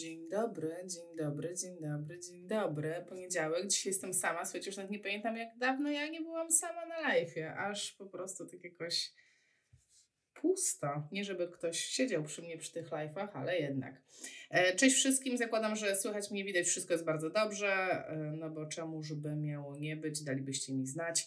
Dzień dobry, dzień dobry, dzień dobry, dzień dobry. Poniedziałek, dzisiaj jestem sama. Słuchajcie, już nawet nie pamiętam jak dawno ja nie byłam sama na live'ie. Aż po prostu tak jakoś pusto. Nie żeby ktoś siedział przy mnie przy tych live'ach, ale jednak. E, cześć wszystkim, zakładam, że słychać mnie, widać, wszystko jest bardzo dobrze, e, no bo czemu żeby miało nie być, dalibyście mi znać.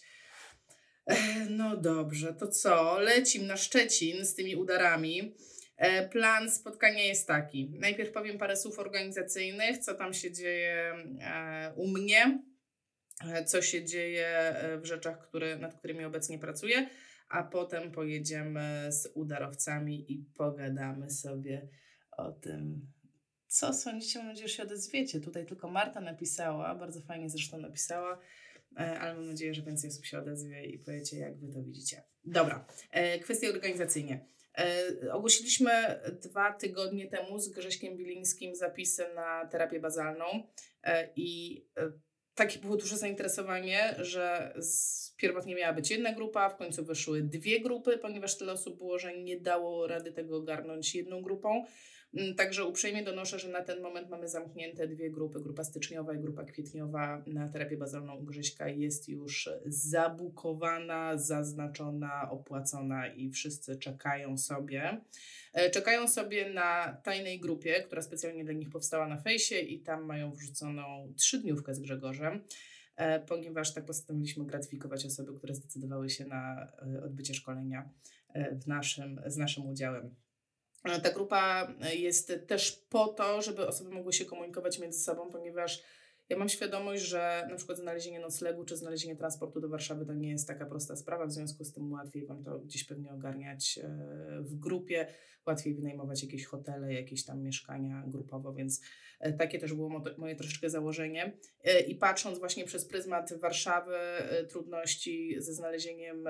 E, no dobrze, to co? Lecim na Szczecin z tymi udarami. E, plan spotkania jest taki. Najpierw powiem parę słów organizacyjnych, co tam się dzieje e, u mnie, e, co się dzieje w rzeczach, które, nad którymi obecnie pracuję, a potem pojedziemy z udarowcami i pogadamy sobie o tym, co sądzicie, mam nadzieję, że się odezwiecie. Tutaj tylko Marta napisała, bardzo fajnie zresztą napisała, ale mam nadzieję, że więcej osób się odezwie i powiecie, jak wy to widzicie. Dobra, kwestie organizacyjne. E, ogłosiliśmy dwa tygodnie temu z Grześkiem Bilińskim zapisy na terapię bazalną e, i e, takie było duże zainteresowanie, że pierwotnie miała być jedna grupa, w końcu wyszły dwie grupy, ponieważ tyle osób było, że nie dało rady tego ogarnąć jedną grupą. Mm, także uprzejmie donoszę, że na ten moment mamy zamknięte dwie grupy, grupa styczniowa i grupa kwietniowa na terapię bazalną u jest już zabukowana, zaznaczona, opłacona i wszyscy czekają sobie. E, czekają sobie na tajnej grupie, która specjalnie dla nich powstała na fejsie i tam mają wrzuconą trzydniówkę z Grzegorzem e, ponieważ tak postanowiliśmy gratyfikować osoby, które zdecydowały się na e, odbycie szkolenia w naszym, z naszym udziałem. Ta grupa jest też po to, żeby osoby mogły się komunikować między sobą, ponieważ ja mam świadomość, że na przykład znalezienie noclegu czy znalezienie transportu do Warszawy to nie jest taka prosta sprawa, w związku z tym łatwiej Wam to gdzieś pewnie ogarniać e, w grupie, łatwiej wynajmować jakieś hotele, jakieś tam mieszkania grupowo, więc e, takie też było moje troszeczkę założenie. E, I patrząc właśnie przez pryzmat Warszawy, trudności ze znalezieniem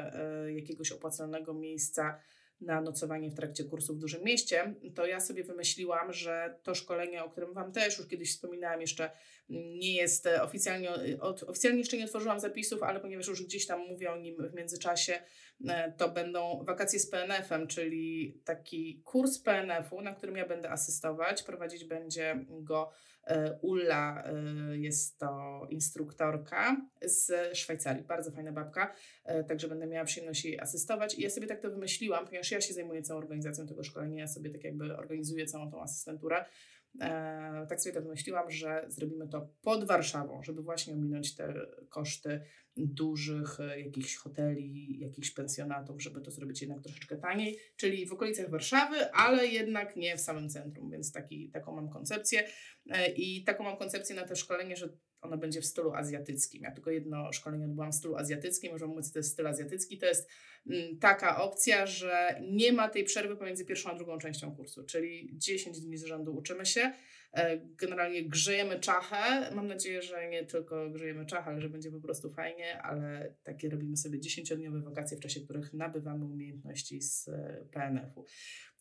jakiegoś opłacalnego miejsca, na nocowanie w trakcie kursu w dużym mieście, to ja sobie wymyśliłam, że to szkolenie, o którym Wam też już kiedyś wspominałam, jeszcze nie jest oficjalnie, oficjalnie jeszcze nie otworzyłam zapisów, ale ponieważ już gdzieś tam mówię o nim w międzyczasie, e, to będą wakacje z PNF-em, czyli taki kurs PNF-u, na którym ja będę asystować. Prowadzić będzie go Ulla, e, jest to instruktorka z Szwajcarii, bardzo fajna babka, także będę miała przyjemność jej asystować. I ja sobie tak to wymyśliłam, ponieważ ja się zajmuję całą organizacją tego szkolenia, ja sobie tak jakby organizuję całą tą asystenturę, E, tak sobie to wymyśliłam, że zrobimy to pod Warszawą, żeby właśnie ominąć te koszty dużych e, jakichś hoteli, jakichś pensjonatów, żeby to zrobić jednak troszeczkę taniej, czyli w okolicach Warszawy, ale jednak nie w samym centrum, więc taki, taką mam koncepcję. E, i taką mam koncepcję na to szkolenie, że ono będzie w stylu azjatyckim. Ja tylko jedno szkolenie odbyłam w stylu azjatyckim, możemy mówić, co to jest styl azjatycki. To jest mm, taka opcja, że nie ma tej przerwy pomiędzy pierwszą a drugą częścią kursu, czyli 10 dni z rzędu uczymy się. E, generalnie grzejemy czachę. Mam nadzieję, że nie tylko grzejemy czachę, ale że będzie po prostu fajnie, ale takie robimy sobie 10-dniowe wakacje, w czasie których nabywamy umiejętności z e, PNF-u.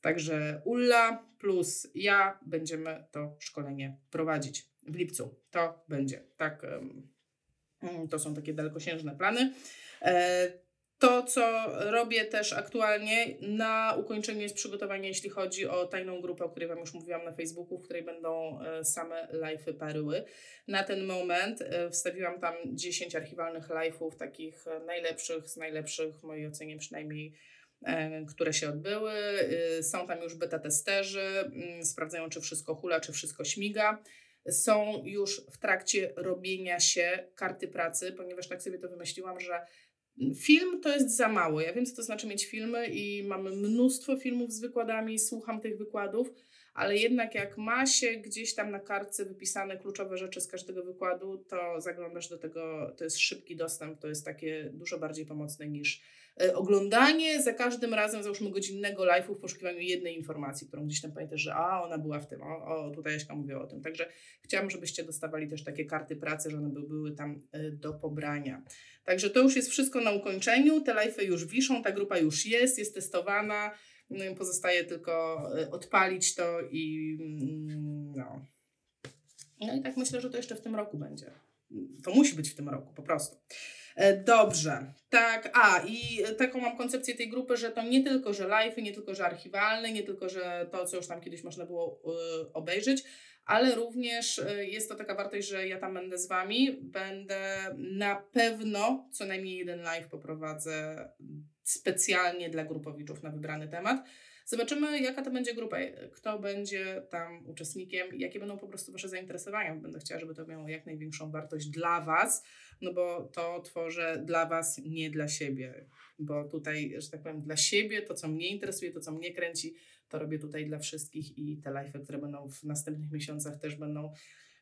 Także Ulla plus ja będziemy to szkolenie prowadzić w lipcu. To będzie. Tak, mm, to są takie dalekosiężne plany. E, to, co robię też aktualnie na ukończeniu jest przygotowanie, jeśli chodzi o tajną grupę, o której Wam już mówiłam na Facebooku, w której będą e, same live'y perły. Na ten moment e, wstawiłam tam 10 archiwalnych live'ów, takich najlepszych, z najlepszych, w mojej ocenie przynajmniej, które się odbyły. Są tam już beta testerzy, mm, sprawdzają, czy wszystko hula, czy wszystko śmiga są już w trakcie robienia się karty pracy, ponieważ tak sobie to wymyśliłam, że film to jest za mało. Ja wiem, co to znaczy mieć filmy i mamy mnóstwo filmów z wykładami, słucham tych wykładów, ale jednak jak ma się gdzieś tam na kartce wypisane kluczowe rzeczy z każdego wykładu, to zaglądasz do tego, to jest szybki dostęp, to jest takie dużo bardziej pomocne niż E, oglądanie za każdym razem, załóżmy godzinnego live'u w poszukiwaniu jednej informacji, którą gdzieś tam pamiętasz, że a, ona była w tym, o, o tutaj Jaśka mówiła o tym. Także chciałam, żebyście dostawali też takie karty pracy, że one by, były tam e, do pobrania. Także to już jest wszystko na ukończeniu, te live'y już wiszą, ta grupa już jest, jest testowana, no pozostaje tylko e, odpalić to i mm, no. No i tak myślę, że to jeszcze w tym roku będzie. To musi być w tym roku, po prostu. E, dobrze, tak, a i taką mam koncepcję tej grupy, że to nie tylko, że live, nie tylko, że archiwalne, nie tylko, że to, co już tam kiedyś można było y, obejrzeć, ale również e, jest to taka wartość, że ja tam będę z Wami. Będę na pewno co najmniej jeden live poprowadzę specjalnie dla grupowiczów na wybrany temat. Zobaczymy, jaka to będzie grupa, kto będzie tam uczestnikiem, jakie będą po prostu Wasze zainteresowania. Będę chciała, żeby to miało jak największą wartość dla Was, no bo to tworzę dla Was, nie dla siebie. Bo tutaj, że tak powiem, dla siebie, to co mnie interesuje, to co mnie kręci, to robię tutaj dla wszystkich i te live, które będą w następnych miesiącach też będą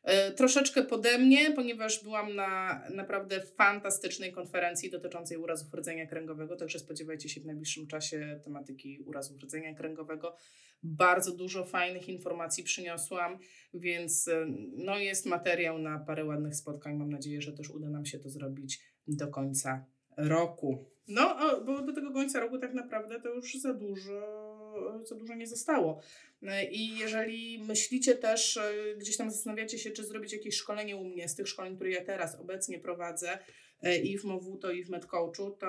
e, troszeczkę pode mnie, ponieważ byłam na naprawdę fantastycznej konferencji dotyczącej urazów rdzenia kręgowego, także spodziewajcie się w najbliższym czasie tematyki urazów rdzenia kręgowego. Bardzo dużo fajnych informacji przyniosłam, więc e, no jest materiał na parę ładnych spotkań. Mam nadzieję, że też uda nam się to zrobić do końca roku. No, bo do tego końca roku tak naprawdę to już za dużo za dużo nie zostało. E, I jeżeli myślicie też, e, gdzieś tam zastanawiacie się, czy zrobić jakieś szkolenie u mnie z tych szkoleń, które ja teraz obecnie prowadzę, e, i w MOWU, i w MedCoachu, to,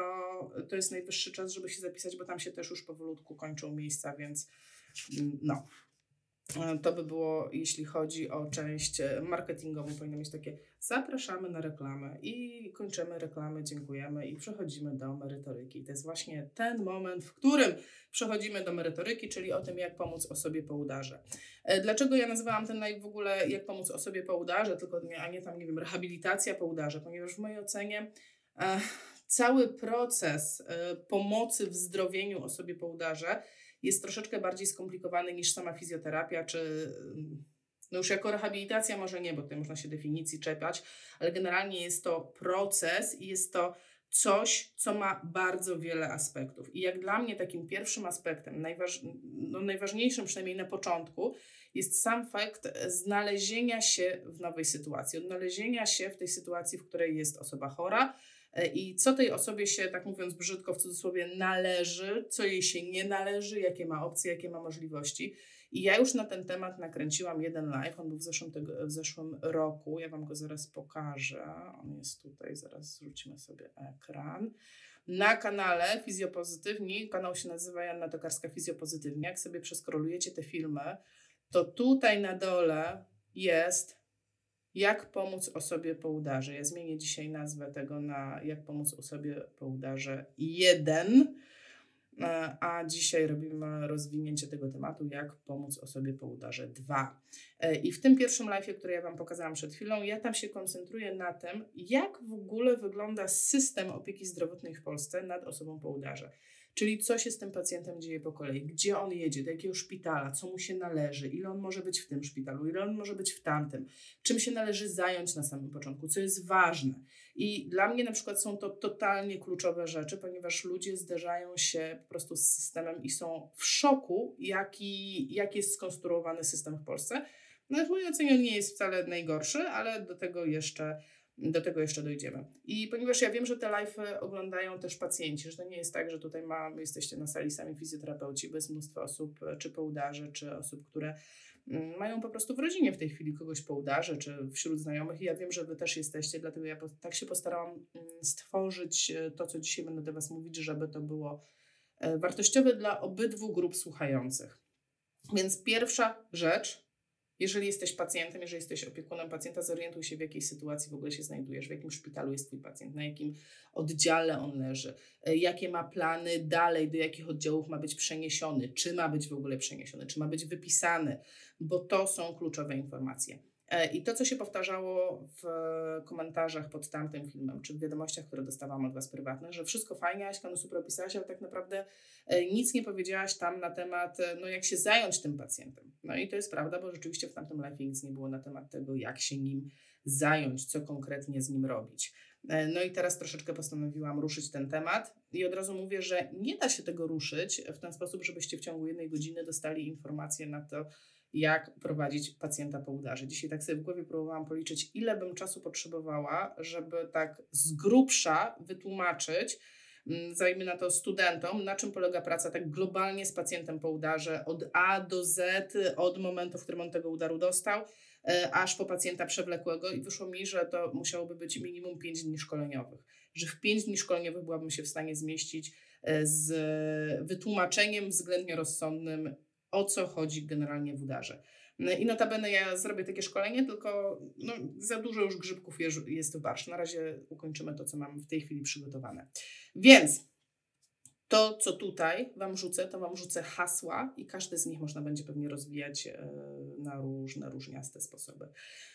to jest najwyższy czas, żeby się zapisać, bo tam się też już powolutku kończą miejsca, więc mm, no. To by było, jeśli chodzi o część marketingową, powinno mieć takie zapraszamy na reklamę i kończymy reklamę, dziękujemy i przechodzimy do merytoryki. To jest właśnie ten moment, w którym przechodzimy do merytoryki, czyli o tym, jak pomóc osobie po udarze. E, dlaczego ja nazywałam ten live w ogóle jak pomóc osobie po udarze, tylko nie, a nie tam, nie wiem, rehabilitacja po udarze, ponieważ w mojej ocenie e, cały proces e, pomocy w zdrowieniu osobie po udarze jest troszeczkę bardziej skomplikowany niż sama fizjoterapia czy no już jako rehabilitacja może nie, bo tutaj można się definicji czepiać, ale generalnie jest to proces i jest to coś, co ma bardzo wiele aspektów. I jak dla mnie takim pierwszym aspektem, najważ, no najważniejszym przynajmniej na początku, jest sam fakt znalezienia się w nowej sytuacji, odnalezienia się w tej sytuacji, w której jest osoba chora e, i co tej osobie się, tak mówiąc brzydko, w cudzysłowie, należy, co jej się nie należy, jakie ma opcje, jakie ma możliwości. I ja już na ten temat nakręciłam jeden live, on był w zeszłym, tego, w zeszłym roku, ja Wam go zaraz pokażę, on jest tutaj, zaraz zrzucimy sobie ekran. Na kanale Fizjopozytywni, kanał się nazywa Janna Tokarska Fizjopozytywnie, jak sobie przeskrolujecie te filmy, to tutaj na dole jest jak pomóc osobie po udarze. Ja zmienię dzisiaj nazwę tego na jak pomóc osobie po udarze 1 E, a dzisiaj robimy rozwinięcie tego tematu, jak pomóc osobie po udarze 2. E, I w tym pierwszym live, który ja Wam pokazałam przed chwilą, ja tam się koncentruję na tym, jak w ogóle wygląda system opieki zdrowotnej w Polsce nad osobą po udarze. Czyli co się z tym pacjentem dzieje po kolei, gdzie on jedzie, do jakiego szpitala, co mu się należy, ile on może być w tym szpitalu, ile on może być w tamtym, czym się należy zająć na samym początku, co jest ważne. I dla mnie na przykład są to totalnie kluczowe rzeczy, ponieważ ludzie zderzają się po prostu z systemem i są w szoku, jaki, jak jest skonstruowany system w Polsce. No w mojej ocenie nie jest wcale najgorszy, ale do tego jeszcze do tego jeszcze dojdziemy. I ponieważ ja wiem, że te live oglądają też pacjenci, że to nie jest tak, że tutaj ma, jesteście na sali sami fizjoterapeuci, bo jest mnóstwo osób, czy po udarze, czy osób, które mm, mają po prostu w rodzinie w tej chwili kogoś po udarze, czy wśród znajomych. I ja wiem, że Wy też jesteście, dlatego ja tak się postarałam mm, stworzyć e, to, co dzisiaj będę do Was mówić, żeby to było wartościowe dla obydwu grup słuchających. Więc pierwsza rzecz, jeżeli jesteś pacjentem, jeżeli jesteś opiekunem pacjenta, zorientuj się, w jakiej sytuacji w ogóle się znajdujesz, w jakim szpitalu jest Twój pacjent, na jakim oddziale on leży, e, jakie ma plany dalej, do jakich oddziałów ma być przeniesiony, czy ma być w ogóle przeniesiony, czy ma być wypisany, bo to są kluczowe informacje. E, I to, co się powtarzało w komentarzach pod tamtym filmem, czy w wiadomościach, które dostawałam od Was prywatnych, że wszystko fajnie, Aśka, no super opisałaś, ale tak naprawdę e, nic nie powiedziałaś tam na temat, e, no jak się zająć tym pacjentem. No i to jest prawda, bo rzeczywiście w tamtym live nic nie było na temat tego, jak się nim zająć, co konkretnie z nim robić. No i teraz troszeczkę postanowiłam ruszyć ten temat i od razu mówię, że nie da się tego ruszyć w ten sposób, żebyście w ciągu jednej godziny dostali informacje na to, jak prowadzić pacjenta po udarze. Dzisiaj tak sobie w głowie próbowałam policzyć, ile bym czasu potrzebowała, żeby tak z grubsza wytłumaczyć, mm, zajmie na to studentom, na czym polega praca tak globalnie z pacjentem po udarze, od A do Z, od momentu, w którym on tego udaru dostał, e, aż po pacjenta przewlekłego i wyszło mi, że to musiałoby być minimum 5 dni szkoleniowych. Że w 5 dni szkoleniowych byłabym się w stanie zmieścić e, z wytłumaczeniem względnie rozsądnym o co chodzi generalnie w udarze. I notabene ja zrobię takie szkolenie, tylko no, za dużo już grzybków jest w barsz. Na razie ukończymy to, co mam w tej chwili przygotowane. Więc to, co tutaj Wam rzucę, to Wam rzucę hasła i każdy z nich można będzie pewnie rozwijać e, na różne, różniaste sposoby.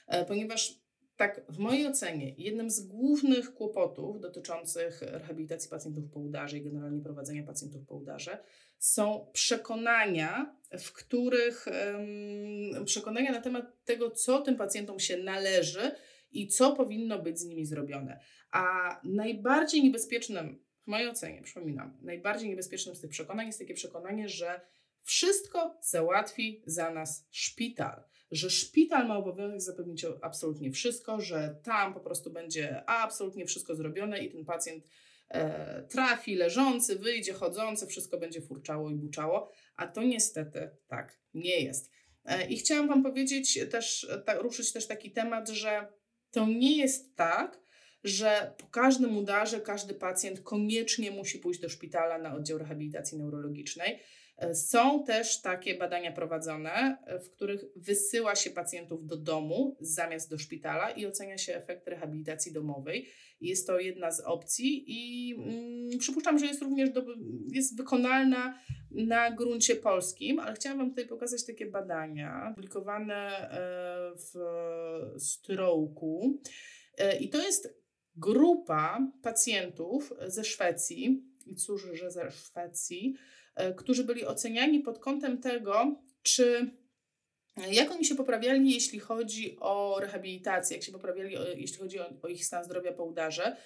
E, ponieważ tak, w mojej ocenie, jednym z głównych kłopotów dotyczących rehabilitacji pacjentów po udarze i generalnie prowadzenia pacjentów po udarze są przekonania, w których przekonania na temat tego, co tym pacjentom się należy i co powinno być z nimi zrobione. A najbardziej niebezpiecznym w mojej ocenie, przypominam, najbardziej niebezpiecznym z tych przekonań jest takie przekonanie, że wszystko załatwi za nas szpital. Że szpital ma obowiązek zapewnić absolutnie wszystko, że tam po prostu będzie absolutnie wszystko zrobione i ten pacjent trafi, leżący, wyjdzie, chodzący, wszystko będzie furczało i buczało, a to niestety tak nie jest. E, I chciałam Wam powiedzieć też, ta, ruszyć też taki temat, że to nie jest tak, że po każdym udarze każdy pacjent koniecznie musi pójść do szpitala na oddział rehabilitacji neurologicznej. E, są też takie badania prowadzone, e, w których wysyła się pacjentów do domu zamiast do szpitala i ocenia się efekt rehabilitacji domowej. Jest to jedna z opcji i mm, przypuszczam, że jest również do, jest wykonalna na gruncie polskim, ale chciałam Wam tutaj pokazać takie badania publikowane e, w Strołku. I to jest grupa pacjentów ze Szwecji, i cóż, że ze Szwecji, którzy byli oceniani pod kątem tego, czy jak oni się poprawiali, jeśli chodzi o rehabilitację, jak się poprawiali, jeśli chodzi o, o ich stan zdrowia po udarze.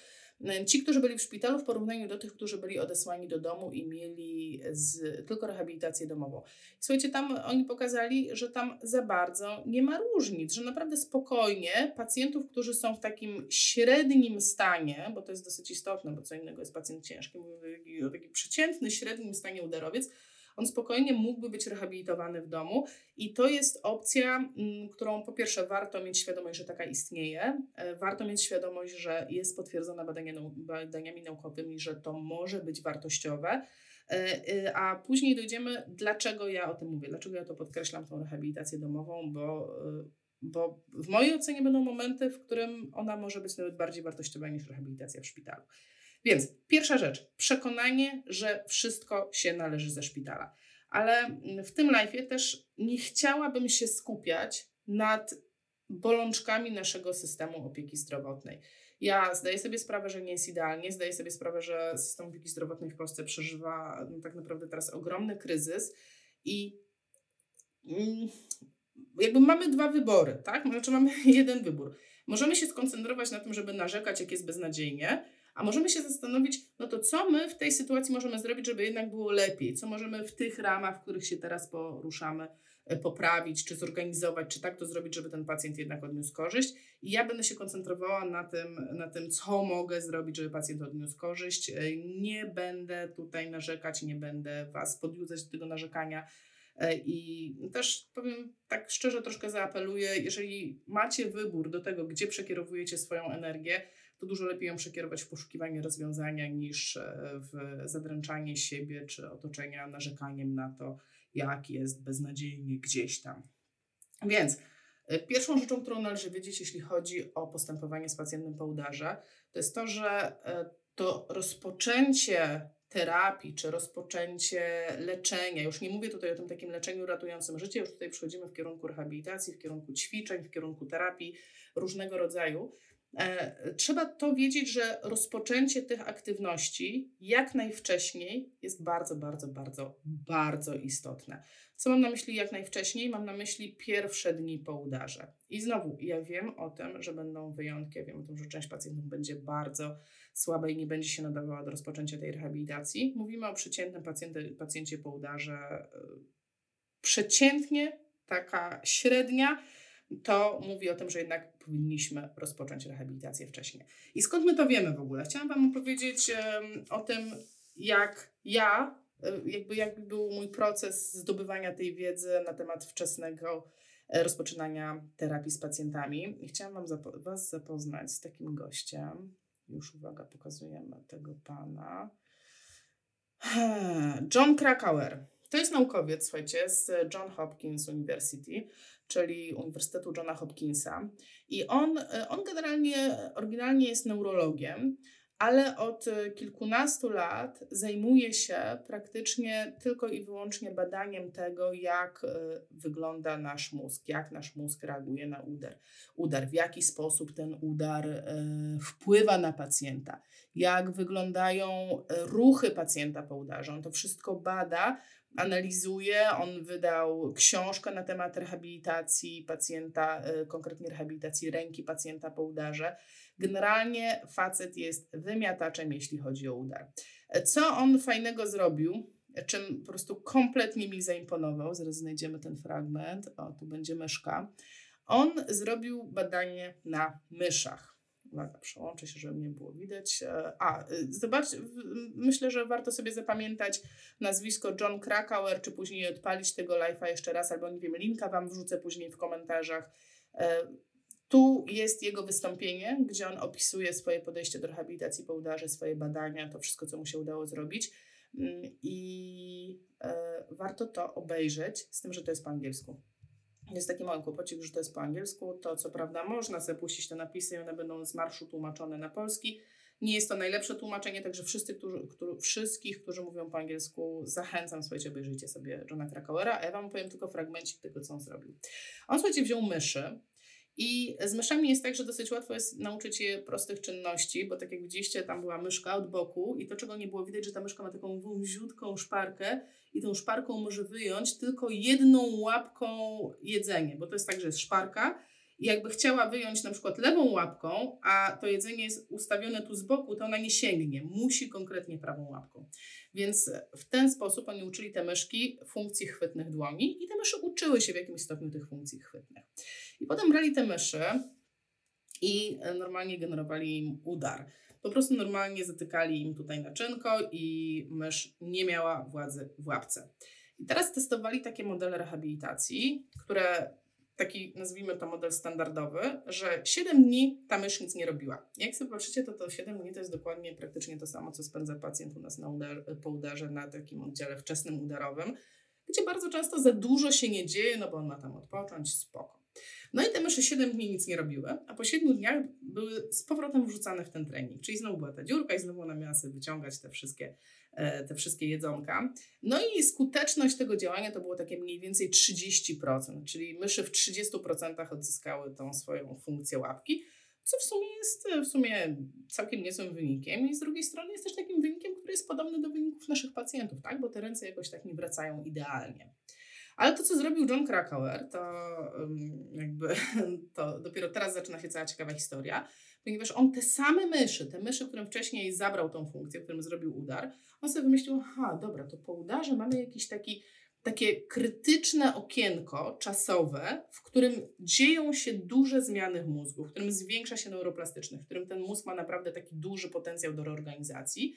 Ci, którzy byli w szpitalu w porównaniu do tych, którzy byli odesłani do domu i mieli z, tylko rehabilitację domową. Słuchajcie, tam oni pokazali, że tam za bardzo nie ma różnic, że naprawdę spokojnie pacjentów, którzy są w takim średnim stanie, bo to jest dosyć istotne, bo co innego jest pacjent ciężki, mówię o taki przeciętny, średnim stanie udarowiec, on spokojnie mógłby być rehabilitowany w domu i to jest opcja, mm, którą po pierwsze warto mieć świadomość, że taka istnieje, e, warto mieć świadomość, że jest potwierdzona badania, badaniami naukowymi, że to może być wartościowe. E, e, a później dojdziemy, dlaczego ja o tym mówię, dlaczego ja to podkreślam, tą rehabilitację domową, bo, bo w mojej ocenie będą momenty, w którym ona może być nawet bardziej wartościowa niż rehabilitacja w szpitalu. Więc pierwsza rzecz, przekonanie, że wszystko się należy ze szpitala. Ale w tym live też nie chciałabym się skupiać nad bolączkami naszego systemu opieki zdrowotnej. Ja zdaję sobie sprawę, że nie jest idealnie, zdaję sobie sprawę, że system opieki zdrowotnej w Polsce przeżywa no, tak naprawdę teraz ogromny kryzys i mm, jakby mamy dwa wybory, tak? Znaczy mamy jeden wybór. Możemy się skoncentrować na tym, żeby narzekać, jak jest beznadziejnie, a możemy się zastanowić, no to co my w tej sytuacji możemy zrobić, żeby jednak było lepiej? Co możemy w tych ramach, w których się teraz poruszamy, e, poprawić, czy zorganizować, czy tak to zrobić, żeby ten pacjent jednak odniósł korzyść. I ja będę się koncentrowała na tym, na tym, co mogę zrobić, żeby pacjent odniósł korzyść. E, nie będę tutaj narzekać, nie będę Was podjudzać do tego narzekania. E, I też powiem tak szczerze, troszkę zaapeluję, jeżeli macie wybór do tego, gdzie przekierowujecie swoją energię, to dużo lepiej ją przekierować w poszukiwanie rozwiązania niż e, w zadręczanie siebie czy otoczenia narzekaniem na to, jak jest beznadziejnie gdzieś tam. Więc e, pierwszą rzeczą, którą należy wiedzieć, jeśli chodzi o postępowanie z pacjentem po udarze, to jest to, że e, to rozpoczęcie terapii czy rozpoczęcie leczenia, już nie mówię tutaj o tym takim leczeniu ratującym życie, już tutaj przechodzimy w kierunku rehabilitacji, w kierunku ćwiczeń, w kierunku terapii różnego rodzaju, trzeba to wiedzieć, że rozpoczęcie tych aktywności jak najwcześniej jest bardzo, bardzo, bardzo, bardzo istotne. Co mam na myśli jak najwcześniej? Mam na myśli pierwsze dni po udarze. I znowu, ja wiem o tym, że będą wyjątki, ja wiem o tym, że część pacjentów będzie bardzo słaba i nie będzie się nadawała do rozpoczęcia tej rehabilitacji. Mówimy o przeciętnym pacjencie, pacjencie po udarze. E, przeciętnie taka średnia to mówi o tym, że jednak powinniśmy rozpocząć rehabilitację wcześniej. I skąd my to wiemy w ogóle? Chciałam Wam opowiedzieć o tym, jak ja, e, jakby jak był mój proces zdobywania tej wiedzy na temat wczesnego e, rozpoczynania terapii z pacjentami. I chciałam wam zapo Was zapoznać z takim gościem. Już uwaga, pokazujemy tego pana. John Krakauer. To jest naukowiec, słuchajcie, z John Hopkins University. Czyli Uniwersytetu Johna Hopkinsa. I on, e, on generalnie, oryginalnie jest neurologiem, ale od e, kilkunastu lat zajmuje się praktycznie tylko i wyłącznie badaniem tego, jak e, wygląda nasz mózg, jak nasz mózg reaguje na udar, udar w jaki sposób ten udar wpływa na pacjenta, jak wyglądają ruchy pacjenta po udarze. On to wszystko bada analizuje. On wydał książkę na temat rehabilitacji pacjenta, y, konkretnie rehabilitacji ręki pacjenta po udarze. Generalnie facet jest wymiataczem, jeśli chodzi o udar. Co on fajnego zrobił? Czym po prostu kompletnie mi zaimponował, zaraz znajdziemy ten fragment, o tu będzie myszka. On zrobił badanie na myszach. Uwaga, przełączę się, żeby nie było widać. E, a, y, zobacz, myślę, że warto sobie zapamiętać nazwisko John Krakauer, czy później odpalić tego live'a jeszcze raz, albo nie wiem, linka Wam wrzucę później w komentarzach. E, tu jest jego wystąpienie, gdzie on opisuje swoje podejście do rehabilitacji po udarze, swoje badania, to wszystko, co mu się udało zrobić. Mm, I e, warto to obejrzeć, z tym, że to jest po angielsku. Jest taki mały kłopocik, że to jest po angielsku. To co prawda można sobie puścić te napisy i one będą z marszu tłumaczone na polski. Nie jest to najlepsze tłumaczenie, także wszyscy, którzy, którzy, wszystkich, którzy mówią po angielsku, zachęcam, słuchajcie, obejrzyjcie sobie Johna Krakauera, a ja Wam powiem tylko fragmencik tego, co on zrobił. On, słuchajcie, wziął myszy, i z myszami jest tak, że dosyć łatwo jest nauczyć je prostych czynności, bo tak jak widzieliście, tam była myszka od boku i to, czego nie było widać, że ta myszka ma taką wąziutką szparkę i tą szparką może wyjąć tylko jedną łapką jedzenie, bo to jest tak, że jest szparka jakby chciała wyjąć na przykład lewą łapką, a to jedzenie jest ustawione tu z boku, to ona nie sięgnie, musi konkretnie prawą łapką. Więc w ten sposób oni uczyli te myszki funkcji chwytnych dłoni i te myszy uczyły się w jakimś stopniu tych funkcji chwytnych. I potem brali te myszy i normalnie generowali im udar. Po prostu normalnie zatykali im tutaj naczynko i mysz nie miała władzy w łapce. I teraz testowali takie modele rehabilitacji, które taki, nazwijmy to model standardowy, że 7 dni ta mysz nic nie robiła. Jak sobie patrzycie, to to 7 dni to jest dokładnie praktycznie to samo, co spędza pacjent u nas na udar, po udarze na takim oddziale wczesnym udarowym, gdzie bardzo często za dużo się nie dzieje, no bo on ma tam odpocząć, spoko. No i te myszy 7 dni nic nie robiły, a po 7 dniach były z powrotem wrzucane w ten trening. Czyli znowu była ta dziurka i znowu ona miała sobie wyciągać te wszystkie, e, te wszystkie jedzonka. No i skuteczność tego działania to było takie mniej więcej 30%, czyli myszy w 30% odzyskały tą swoją funkcję łapki, co w sumie jest w sumie całkiem niezłym wynikiem i z drugiej strony jest też takim wynikiem, który jest podobny do wyników naszych pacjentów, tak? bo te ręce jakoś tak nie wracają idealnie. Ale to, co zrobił John Krakauer, to jakby to dopiero teraz zaczyna się cała ciekawa historia, ponieważ on te same myszy, te myszy, którym wcześniej zabrał tą funkcję, którym zrobił udar, on sobie wymyślił, aha, dobra, to po udarze mamy jakiś taki takie krytyczne okienko czasowe, w którym dzieją się duże zmiany w mózgu, w którym zwiększa się neuroplastyczność, w którym ten mózg ma naprawdę taki duży potencjał do reorganizacji.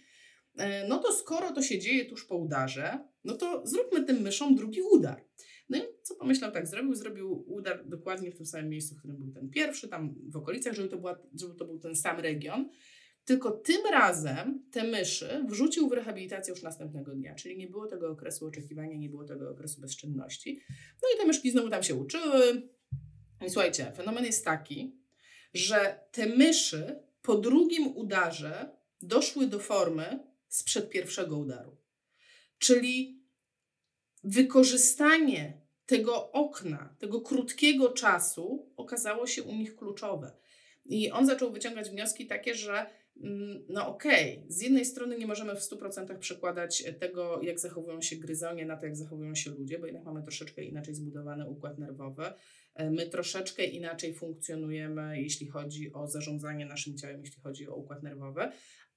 E, no to skoro to się dzieje tuż po udarze, no to zróbmy tym myszom drugi udar. No i co pomyślał tak, zrobił, zrobił udar dokładnie w tym samym miejscu, w którym był ten pierwszy, tam w okolicach, żeby to, była, żeby to był ten sam region. Tylko tym razem te myszy wrzucił w rehabilitację już następnego dnia, czyli nie było tego okresu oczekiwania, nie było tego okresu bezczynności. No i te myszki znowu tam się uczyły. I słuchajcie, fenomen jest taki, że te myszy po drugim udarze doszły do formy sprzed pierwszego udaru. Czyli wykorzystanie tego okna, tego krótkiego czasu okazało się u nich kluczowe. I on zaczął wyciągać wnioski takie, że mm, no okej, okay, z jednej strony nie możemy w 100% przekładać tego, jak zachowują się gryzonie na to, jak zachowują się ludzie, bo jednak mamy troszeczkę inaczej zbudowany układ nerwowy. E, my troszeczkę inaczej funkcjonujemy, jeśli chodzi o zarządzanie naszym ciałem, jeśli chodzi o układ nerwowy,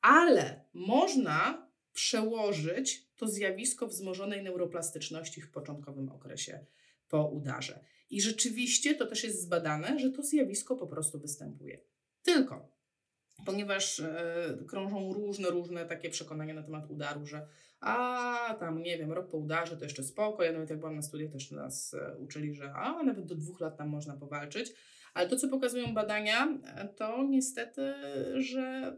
ale można przełożyć to zjawisko wzmożonej neuroplastyczności w początkowym okresie po udarze. I rzeczywiście to też jest zbadane, że to zjawisko po prostu występuje. Tylko ponieważ e, krążą różne, różne takie przekonania na temat udaru, że a tam nie wiem, rok po udarze to jeszcze spoko. Ja nawet jak byłam na studiach też nas e, uczyli, że a nawet do dwóch lat tam można powalczyć. Ale to, co pokazują badania, e, to niestety, że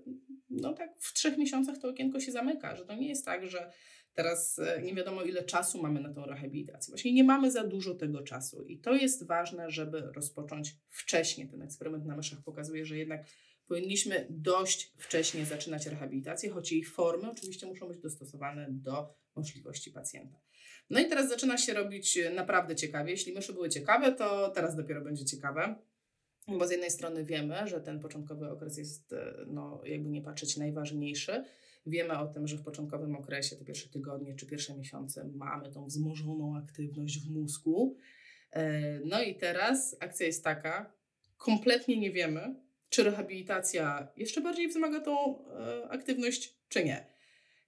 no tak w trzech miesiącach to okienko się zamyka, że to nie jest tak, że Teraz e, nie wiadomo, ile czasu mamy na tą rehabilitację. Właśnie nie mamy za dużo tego czasu i to jest ważne, żeby rozpocząć wcześniej. Ten eksperyment na myszach pokazuje, że jednak powinniśmy dość wcześnie zaczynać rehabilitację, choć jej formy oczywiście muszą być dostosowane do możliwości pacjenta. No i teraz zaczyna się robić naprawdę ciekawie. Jeśli myszy były ciekawe, to teraz dopiero będzie ciekawe. Bo z jednej strony wiemy, że ten początkowy okres jest, e, no, jakby nie patrzeć, najważniejszy. Wiemy o tym, że w początkowym okresie, te pierwsze tygodnie czy pierwsze miesiące, mamy tą wzmożoną aktywność w mózgu. E, no i teraz akcja jest taka, kompletnie nie wiemy, czy rehabilitacja jeszcze bardziej wzmaga tą e, aktywność, czy nie.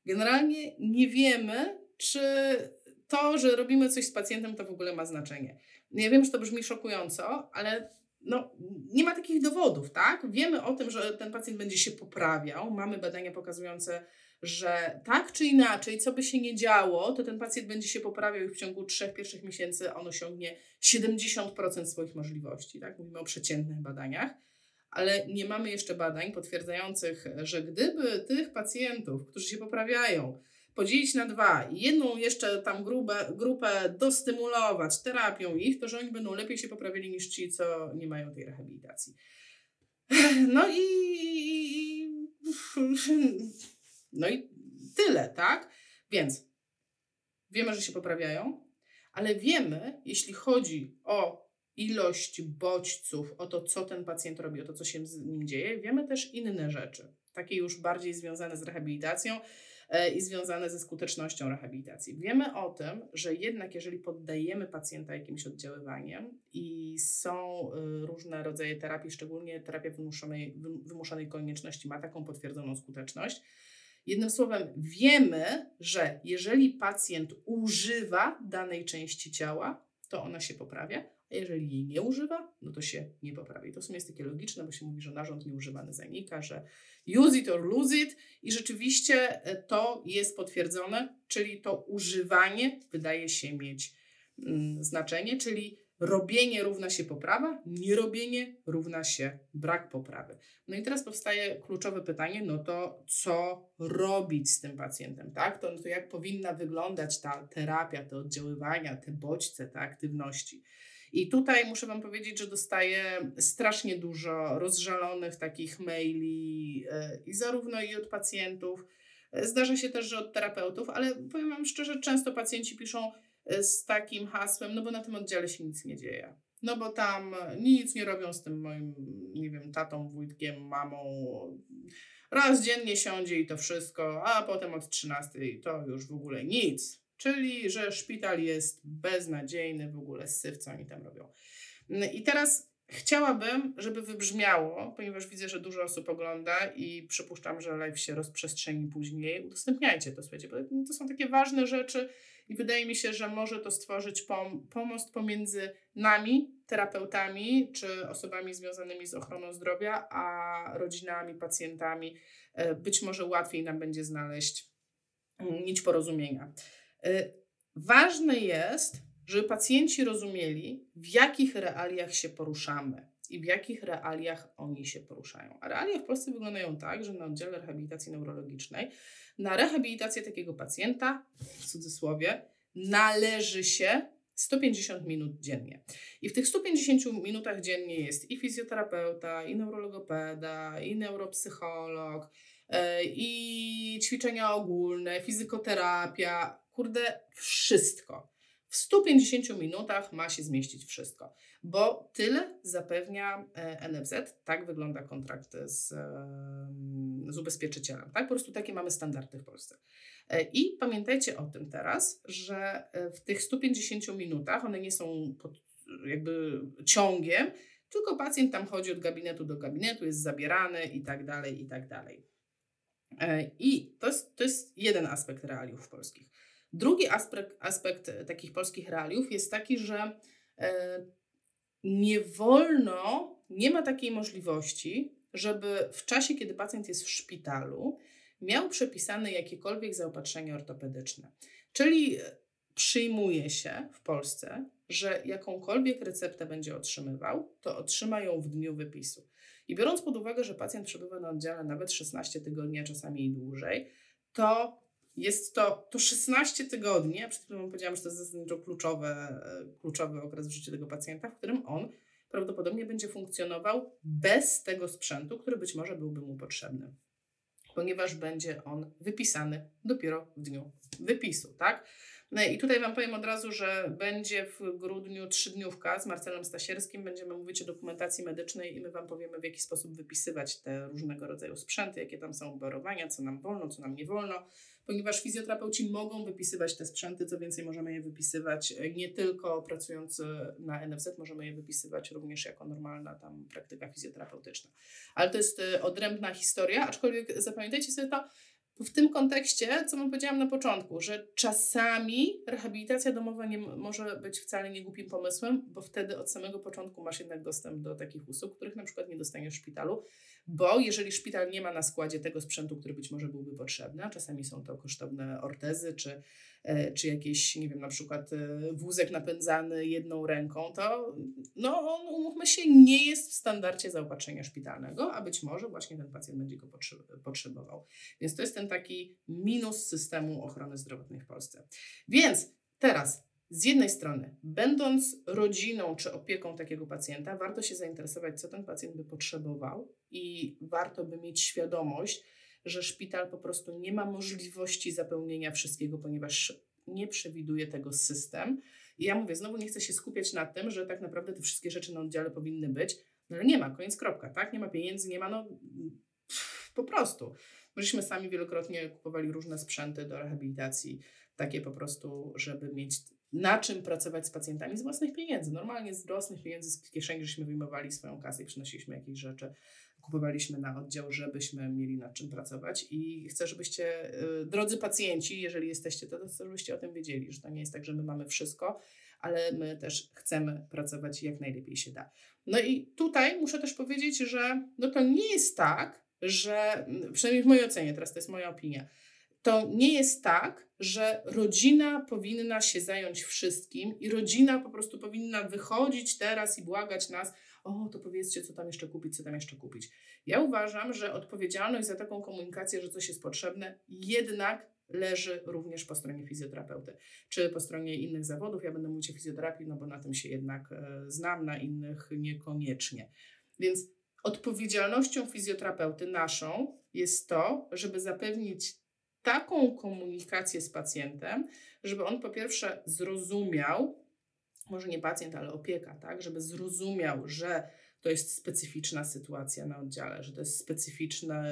Generalnie nie wiemy, czy to, że robimy coś z pacjentem, to w ogóle ma znaczenie. Ja wiem, że to brzmi szokująco, ale no, nie ma takich dowodów, tak? Wiemy o tym, że ten pacjent będzie się poprawiał. Mamy badania pokazujące, że tak czy inaczej, co by się nie działo, to ten pacjent będzie się poprawiał i w ciągu trzech pierwszych miesięcy on osiągnie 70% swoich możliwości, tak? Mówimy o przeciętnych badaniach. Ale nie mamy jeszcze badań potwierdzających, że gdyby tych pacjentów, którzy się poprawiają, podzielić na dwa i jedną jeszcze tam grupę, grupę dostymulować terapią ich, to że oni będą lepiej się poprawili niż ci, co nie mają tej rehabilitacji. No i. No i tyle, tak? Więc wiemy, że się poprawiają, ale wiemy, jeśli chodzi o ilość bodźców, o to, co ten pacjent robi, o to, co się z nim dzieje, wiemy też inne rzeczy, takie już bardziej związane z rehabilitacją i związane ze skutecznością rehabilitacji. Wiemy o tym, że jednak jeżeli poddajemy pacjenta jakimś oddziaływaniem i są e, różne rodzaje terapii, szczególnie terapia wymuszonej, wymuszonej konieczności ma taką potwierdzoną skuteczność, Jednym słowem, wiemy, że jeżeli pacjent używa danej części ciała, to ona się poprawia, a jeżeli jej nie używa, no to się nie poprawi. To w sumie jest takie logiczne, bo się mówi, że narząd nieużywany zanika, że use it or lose it i rzeczywiście e, to jest potwierdzone, czyli to używanie wydaje się mieć mm, znaczenie, czyli robienie równa się poprawa, nierobienie równa się brak poprawy. No i teraz powstaje kluczowe pytanie, no to co robić z tym pacjentem, tak? To, no to jak powinna wyglądać ta terapia, te oddziaływania, te bodźce, te aktywności. I tutaj muszę Wam powiedzieć, że dostaję strasznie dużo rozżalonych takich maili e, i zarówno i od pacjentów, e, zdarza się też, że od terapeutów, ale powiem Wam szczerze, często pacjenci piszą e, z takim hasłem, no bo na tym oddziale się nic nie dzieje. No bo tam nic nie robią z tym moim, nie wiem, tatą, wujkiem, mamą. Raz dziennie siądzie i to wszystko, a potem od 13 to już w ogóle nic. Czyli, że szpital jest beznadziejny, w ogóle syf, co oni tam robią. Mm, I teraz chciałabym, żeby wybrzmiało, ponieważ widzę, że dużo osób ogląda i przypuszczam, że live się rozprzestrzeni później. Udostępniajcie to, słuchajcie, bo to są takie ważne rzeczy i wydaje mi się, że może to stworzyć pom pomost pomiędzy nami, terapeutami, czy osobami związanymi z ochroną zdrowia, a rodzinami, pacjentami. E, być może łatwiej nam będzie znaleźć mm, nić porozumienia. Y, ważne jest, żeby pacjenci rozumieli, w jakich realiach się poruszamy i w jakich realiach oni się poruszają. A realia w Polsce wyglądają tak, że na oddziale rehabilitacji neurologicznej na rehabilitację takiego pacjenta, w cudzysłowie, należy się 150 minut dziennie. I w tych 150 minutach dziennie jest i fizjoterapeuta, i neurologopeda, i neuropsycholog, y, i ćwiczenia ogólne, fizykoterapia, kurde, wszystko. W 150 minutach ma się zmieścić wszystko, bo tyle zapewnia e, NFZ. Tak wygląda kontrakt z, z ubezpieczycielem. Tak? Po prostu takie mamy standardy w Polsce. E, I pamiętajcie o tym teraz, że e, w tych 150 minutach one nie są pod, jakby ciągiem, tylko pacjent tam chodzi od gabinetu do gabinetu, jest zabierany i tak dalej, i tak dalej. I to jest, to jest jeden aspekt realiów polskich. Drugi aspekt, aspekt e, takich polskich realiów jest taki, że e, nie wolno, nie ma takiej możliwości, żeby w czasie, kiedy pacjent jest w szpitalu, miał przepisane jakiekolwiek zaopatrzenie ortopedyczne. Czyli e, przyjmuje się w Polsce, że jakąkolwiek receptę będzie otrzymywał, to otrzyma ją w dniu wypisu. I biorąc pod uwagę, że pacjent przebywa na oddziale nawet 16 tygodni, a czasami i dłużej, to Jest to, to 16 tygodni, ja przed chwilą powiedziałam, że to jest zasadniczo kluczowe, e, kluczowy okres w życiu tego pacjenta, w którym on prawdopodobnie będzie funkcjonował bez tego sprzętu, który być może byłby mu potrzebny ponieważ będzie on wypisany dopiero w dniu wypisu, tak? No i tutaj Wam powiem od razu, że będzie w grudniu trzydniówka z Marcelem Stasierskim. Będziemy mówić o dokumentacji medycznej i my Wam powiemy, w jaki sposób wypisywać te różnego rodzaju sprzęty, jakie tam są operowania, co nam wolno, co nam nie wolno, ponieważ fizjoterapeuci mogą wypisywać te sprzęty, co więcej możemy je wypisywać e, nie tylko pracując e, na NFZ, możemy je wypisywać również jako normalna tam praktyka fizjoterapeutyczna. Ale to jest e, odrębna historia, aczkolwiek zapamiętajcie sobie to, w tym kontekście, co wam powiedziałam na początku, że czasami rehabilitacja domowa nie może być wcale nie głupim pomysłem, bo wtedy od samego początku masz jednak dostęp do takich usług, których na przykład nie dostaniesz w szpitalu, bo jeżeli szpital nie ma na składzie tego sprzętu, który być może byłby potrzebny, a czasami są to kosztowne ortezy, czy, czy jakieś, nie wiem, na przykład e, wózek napędzany jedną ręką, to no, on, umówmy się, nie jest w standardzie zaopatrzenia szpitalnego, a być może właśnie ten pacjent będzie go potrzebował. Więc to jest ten taki minus systemu ochrony zdrowotnej w Polsce. Więc teraz z jednej strony, będąc rodziną czy opieką takiego pacjenta, warto się zainteresować, co ten pacjent by potrzebował, i warto by mieć świadomość, że szpital po prostu nie ma możliwości zapełnienia wszystkiego, ponieważ nie przewiduje tego system. I ja mówię, znowu nie chcę się skupiać na tym, że tak naprawdę te wszystkie rzeczy na oddziale powinny być, no ale nie ma, koniec, kropka, tak? Nie ma pieniędzy, nie ma, no pff, po prostu. Myśmy sami wielokrotnie kupowali różne sprzęty do rehabilitacji, takie po prostu, żeby mieć na czym pracować z pacjentami z własnych pieniędzy. Normalnie z własnych pieniędzy z kieszeni żeśmy wyjmowali swoją kasę i przynosiliśmy jakieś rzeczy, kupowaliśmy na oddział, żebyśmy mieli nad czym pracować. I chcę, żebyście, y, drodzy pacjenci, jeżeli jesteście, to, chcę, żebyście o tym wiedzieli, że to nie jest tak, że my mamy wszystko, ale my też chcemy pracować jak najlepiej się da. No i tutaj muszę też powiedzieć, że no to nie jest tak, że przynajmniej w mojej ocenie, teraz to jest moja opinia, to nie jest tak, że rodzina powinna się zająć wszystkim i rodzina po prostu powinna wychodzić teraz i błagać nas, o, to powiedzcie, co tam jeszcze kupić, co tam jeszcze kupić. Ja uważam, że odpowiedzialność za taką komunikację, że coś jest potrzebne, jednak leży również po stronie fizjoterapeuty, czy po stronie innych zawodów. Ja będę mówić o fizjoterapii, no bo na tym się jednak e, znam, na innych niekoniecznie. Więc odpowiedzialnością fizjoterapeuty naszą jest to, żeby zapewnić taką komunikację z pacjentem, żeby on po pierwsze zrozumiał, może nie pacjent, ale opieka, tak, żeby zrozumiał, że to jest specyficzna sytuacja na oddziale, że to jest specyficzna,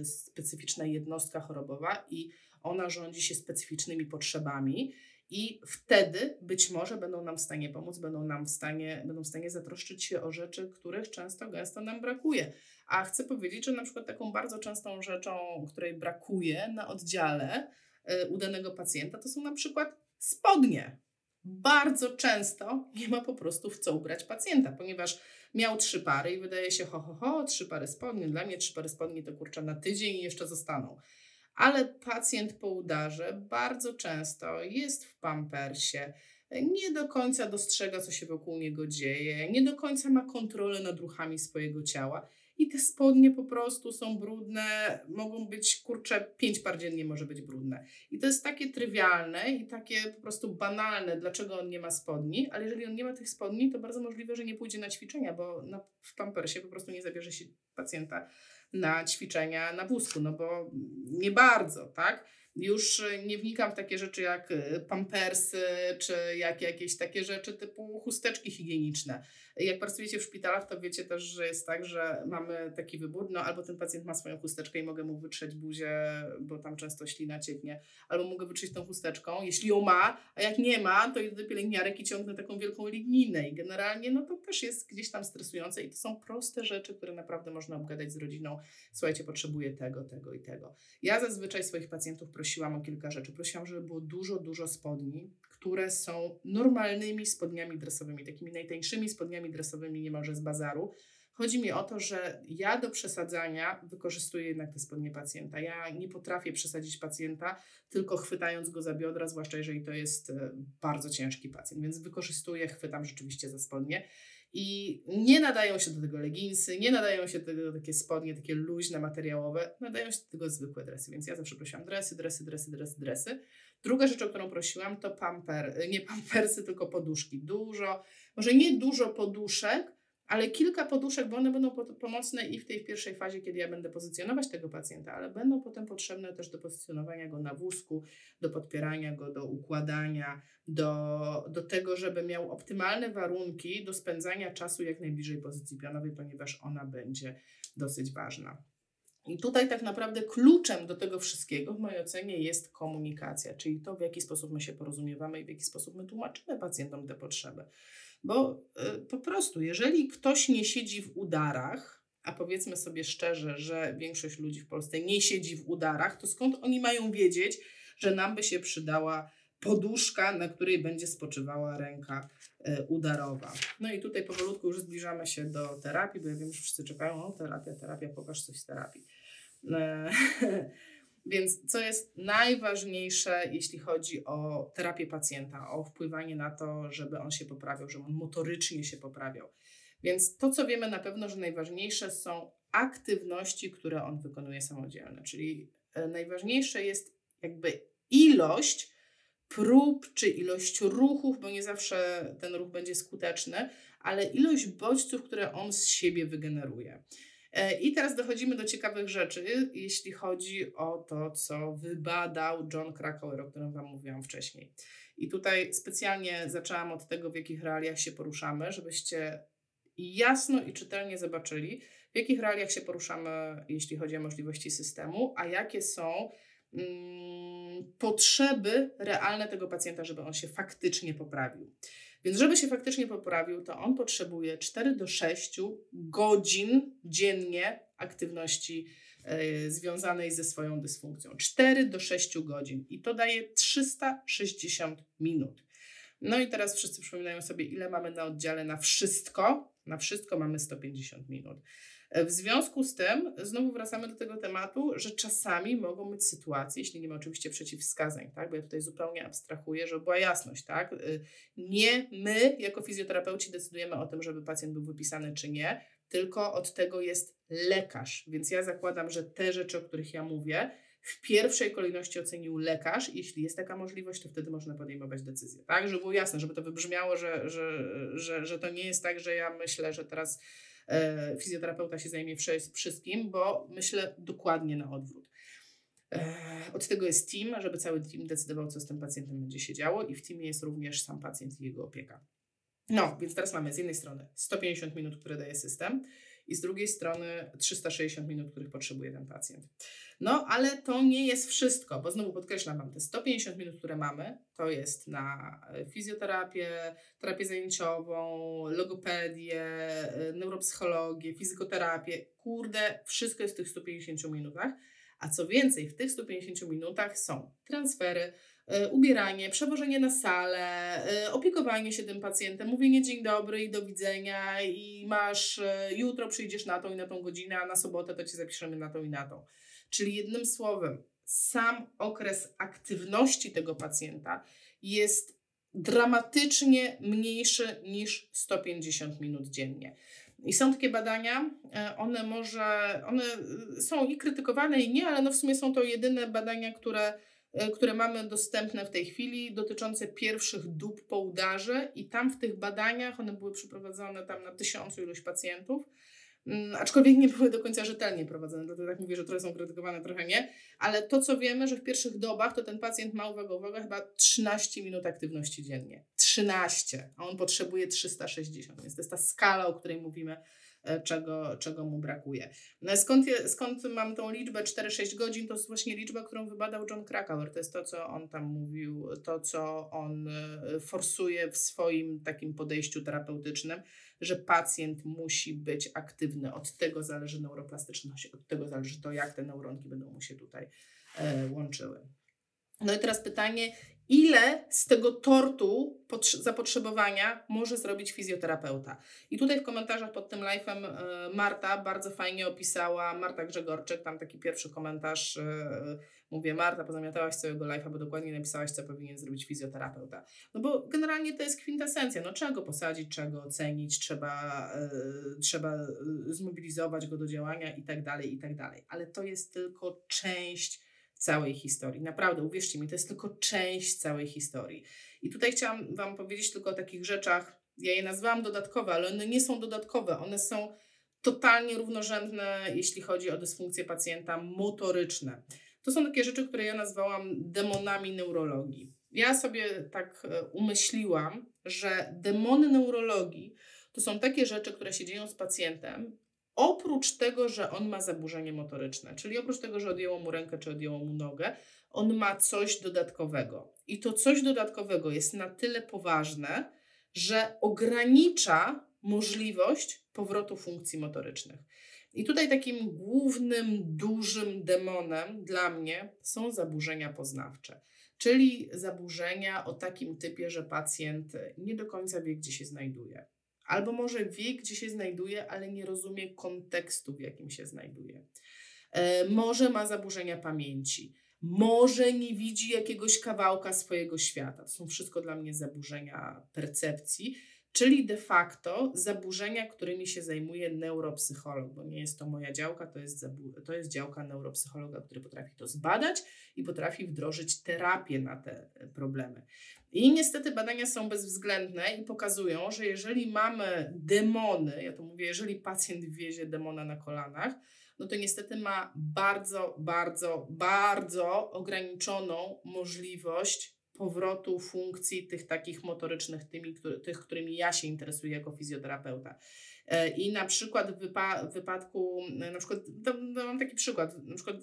y, specyficzna jednostka chorobowa i ona rządzi się specyficznymi potrzebami. I wtedy być może będą nam w stanie pomóc, będą nam w stanie, będą w stanie zatroszczyć się o rzeczy, których często, gęsto nam brakuje. A chcę powiedzieć, że na przykład taką bardzo częstą rzeczą, której brakuje na oddziale y, u danego pacjenta, to są na przykład spodnie. Bardzo często nie ma po prostu w co ubrać pacjenta, ponieważ miał trzy pary i wydaje się, ho, ho, ho, trzy pary spodni. Dla mnie trzy pary spodni to kurczę na tydzień i jeszcze zostaną. Ale pacjent po udarze bardzo często jest w pampersie, nie do końca dostrzega, co się wokół niego dzieje, nie do końca ma kontrolę nad ruchami swojego ciała i te spodnie po prostu są brudne, mogą być, kurcze, pięć par dziennie może być brudne. I to jest takie trywialne i takie po prostu banalne, dlaczego on nie ma spodni, ale jeżeli on nie ma tych spodni, to bardzo możliwe, że nie pójdzie na ćwiczenia, bo na, w pampersie po prostu nie zabierze się pacjenta na ćwiczenia na wózku, no bo nie bardzo, tak? Już nie wnikam w takie rzeczy jak y, pampersy, czy jak jakieś takie rzeczy typu chusteczki higieniczne. Jak pracujecie w szpitalach, to wiecie też, że jest tak, że mamy taki wybór, no albo ten pacjent ma swoją chusteczkę i mogę mu wytrzeć buzię, bo tam często ślina cieknie, albo mogę wytrzeć tą chusteczką, jeśli ją ma, a jak nie ma, to idę do pielęgniarek i ciągnę taką wielką ligninę i generalnie no to też jest gdzieś tam stresujące i to są proste rzeczy, które naprawdę można obgadać z rodziną. Słuchajcie, potrzebuję tego, tego i tego. Ja zazwyczaj swoich pacjentów prosiłam o kilka rzeczy. Prosiłam, żeby było dużo, dużo spodni, które są normalnymi spodniami dresowymi, takimi najtańszymi spodniami dresowymi niemalże z bazaru. Chodzi mi o to, że ja do przesadzania wykorzystuję jednak te spodnie pacjenta. Ja nie potrafię przesadzić pacjenta tylko chwytając go za biodra, zwłaszcza jeżeli to jest e, bardzo ciężki pacjent, więc wykorzystuję, chwytam rzeczywiście za spodnie. I nie nadają się do tego leginsy, nie nadają się do tego takie spodnie, takie luźne, materiałowe, nadają się do tego zwykłe dresy. Więc ja zawsze prosiłam dresy, dresy, dresy, dresy, dresy. Druga rzecz, o którą prosiłam, to pamper, nie pampersy, tylko poduszki. Dużo, może nie dużo poduszek, ale kilka poduszek, bo one będą pomocne i w tej pierwszej fazie, kiedy ja będę pozycjonować tego pacjenta, ale będą potem potrzebne też do pozycjonowania go na wózku, do podpierania go, do układania, do, do tego, żeby miał optymalne warunki do spędzania czasu jak najbliżej pozycji pionowej, ponieważ ona będzie dosyć ważna. I tutaj tak naprawdę kluczem do tego wszystkiego w mojej ocenie jest komunikacja, czyli to, w jaki sposób my się porozumiewamy i w jaki sposób my tłumaczymy pacjentom te potrzeby. Bo y, po prostu, jeżeli ktoś nie siedzi w udarach, a powiedzmy sobie szczerze, że większość ludzi w Polsce nie siedzi w udarach, to skąd oni mają wiedzieć, że nam by się przydała poduszka, na której będzie spoczywała ręka y, udarowa. No i tutaj powolutku już zbliżamy się do terapii, bo ja wiem, że wszyscy czekają, o terapia, terapia, pokaż coś z terapii. E, Więc co jest najważniejsze, jeśli chodzi o terapię pacjenta, o wpływanie na to, żeby on się poprawiał, żeby on motorycznie się poprawiał. Więc to, co wiemy na pewno, że najważniejsze są aktywności, które on wykonuje samodzielnie, czyli e, najważniejsze jest jakby ilość prób czy ilość ruchów, bo nie zawsze ten ruch będzie skuteczny, ale ilość bodźców, które on z siebie wygeneruje. E, I teraz dochodzimy do ciekawych rzeczy, jeśli chodzi o to, co wybadał John Krakauer, o którym Wam mówiłam wcześniej. I tutaj specjalnie zaczęłam od tego, w jakich realiach się poruszamy, żebyście jasno i czytelnie zobaczyli, w jakich realiach się poruszamy, jeśli chodzi o możliwości systemu, a jakie są mm, potrzeby realne tego pacjenta, żeby on się faktycznie poprawił. Więc żeby się faktycznie poprawił, to on potrzebuje 4 do 6 godzin dziennie aktywności y, związanej ze swoją dysfunkcją. 4 do 6 godzin i to daje 360 minut. No i teraz wszyscy przypominają sobie, ile mamy na oddziale na wszystko. Na wszystko mamy 150 minut. E, w związku z tym, znowu wracamy do tego tematu, że czasami mogą być sytuacje, jeśli nie ma oczywiście przeciwwskazań, tak? bo ja tutaj zupełnie abstrahuję, żeby była jasność. Tak? E, nie my, jako fizjoterapeuci, decydujemy o tym, żeby pacjent był wypisany czy nie, tylko od tego jest lekarz. Więc ja zakładam, że te rzeczy, o których ja mówię, w pierwszej kolejności ocenił lekarz. Jeśli jest taka możliwość, to wtedy można podejmować decyzję. Tak, żeby było jasne, żeby to wybrzmiało, że, że, że, że to nie jest tak, że ja myślę, że teraz fizjoterapeuta się zajmie wszystkim, bo myślę dokładnie na odwrót. E, od tego jest team, żeby cały team decydował, co z tym pacjentem będzie się działo, i w teamie jest również sam pacjent i jego opieka. No, więc teraz mamy z jednej strony 150 minut, które daje system, i z drugiej strony 360 minut, których potrzebuje ten pacjent. No, ale to nie jest wszystko, bo znowu podkreślam Wam, te 150 minut, które mamy, to jest na e, fizjoterapię, terapię zajęciową, logopedię, e, neuropsychologię, fizykoterapię. Kurde, wszystko jest w tych 150 minutach. A co więcej, w tych 150 minutach są transfery, ubieranie, przewożenie na salę, e, opiekowanie się tym pacjentem, mówienie dzień dobry i do widzenia i masz, e, jutro przyjdziesz na tą i na tą godzinę, a na sobotę to Cię zapiszemy na tą i na tą. Czyli jednym słowem, sam okres aktywności tego pacjenta jest dramatycznie mniejszy niż 150 minut dziennie. I są takie badania, one może, one są i krytykowane i nie, ale no w sumie są to jedyne badania, które E, które mamy dostępne w tej chwili, dotyczące pierwszych dób po udarze, i tam w tych badaniach, one były przeprowadzone tam na tysiącu iluś pacjentów, um, aczkolwiek nie były do końca rzetelnie prowadzone, dlatego tak mówię, że trochę są krytykowane, trochę nie, ale to co wiemy, że w pierwszych dobach to ten pacjent ma, uwaga, uwaga, chyba 13 minut aktywności dziennie. 13, a on potrzebuje 360, więc to jest ta skala, o której mówimy. E, czego, czego mu brakuje. No skąd, je, skąd mam tą liczbę 4-6 godzin? To jest właśnie liczba, którą wybadał John Krakauer. To jest to, co on tam mówił, to, co on e, forsuje w swoim takim podejściu terapeutycznym, że pacjent musi być aktywny. Od tego zależy neuroplastyczność, od tego zależy to, jak te neuronki będą mu się tutaj e, łączyły. No i teraz pytanie, ile z tego tortu zapotrzebowania może zrobić fizjoterapeuta. I tutaj w komentarzach pod tym live'em e, Marta bardzo fajnie opisała, Marta Grzegorczyk, tam taki pierwszy komentarz e, Mówię, Marta, pozamiatałaś całego live'a, bo dokładnie napisałaś, co powinien zrobić fizjoterapeuta. No bo generalnie to jest kwintesencja. No trzeba go posadzić, trzeba go ocenić, trzeba, trzeba zmobilizować go do działania i tak dalej, i tak dalej. Ale to jest tylko część całej historii. Naprawdę, uwierzcie mi, to jest tylko część całej historii. I tutaj chciałam Wam powiedzieć tylko o takich rzeczach, ja je nazwałam dodatkowe, ale one nie są dodatkowe, one są totalnie równorzędne, jeśli chodzi o dysfunkcje pacjenta motoryczne. To są takie rzeczy, które ja nazwałam demonami neurologii. Ja sobie tak e, umyśliłam, że demony neurologii to są takie rzeczy, które się dzieją z pacjentem, oprócz tego, że on ma zaburzenie motoryczne, czyli oprócz tego, że odjęło mu rękę czy odjęło mu nogę, on ma coś dodatkowego. I to coś dodatkowego jest na tyle poważne, że ogranicza możliwość powrotu funkcji motorycznych. I tutaj takim głównym, dużym demonem dla mnie są zaburzenia poznawcze, czyli zaburzenia o takim typie, że pacjent nie do końca wie, gdzie się znajduje. Albo może wie, gdzie się znajduje, ale nie rozumie kontekstu, w jakim się znajduje. E, może ma zaburzenia pamięci, może nie widzi jakiegoś kawałka swojego świata. To są wszystko dla mnie zaburzenia percepcji czyli de facto zaburzenia, którymi się zajmuje neuropsycholog, bo nie jest to moja działka, to jest, to jest działka neuropsychologa, który potrafi to zbadać i potrafi wdrożyć terapię na te e, problemy. I niestety badania są bezwzględne i pokazują, że jeżeli mamy demony, ja to mówię, jeżeli pacjent wiezie demona na kolanach, no to niestety ma bardzo, bardzo, bardzo ograniczoną możliwość powrotu funkcji tych takich motorycznych, tymi, który, tych, którymi ja się interesuję jako fizjoterapeuta. E, I na przykład w wypa wypadku, e, na przykład, to, to mam taki przykład, na przykład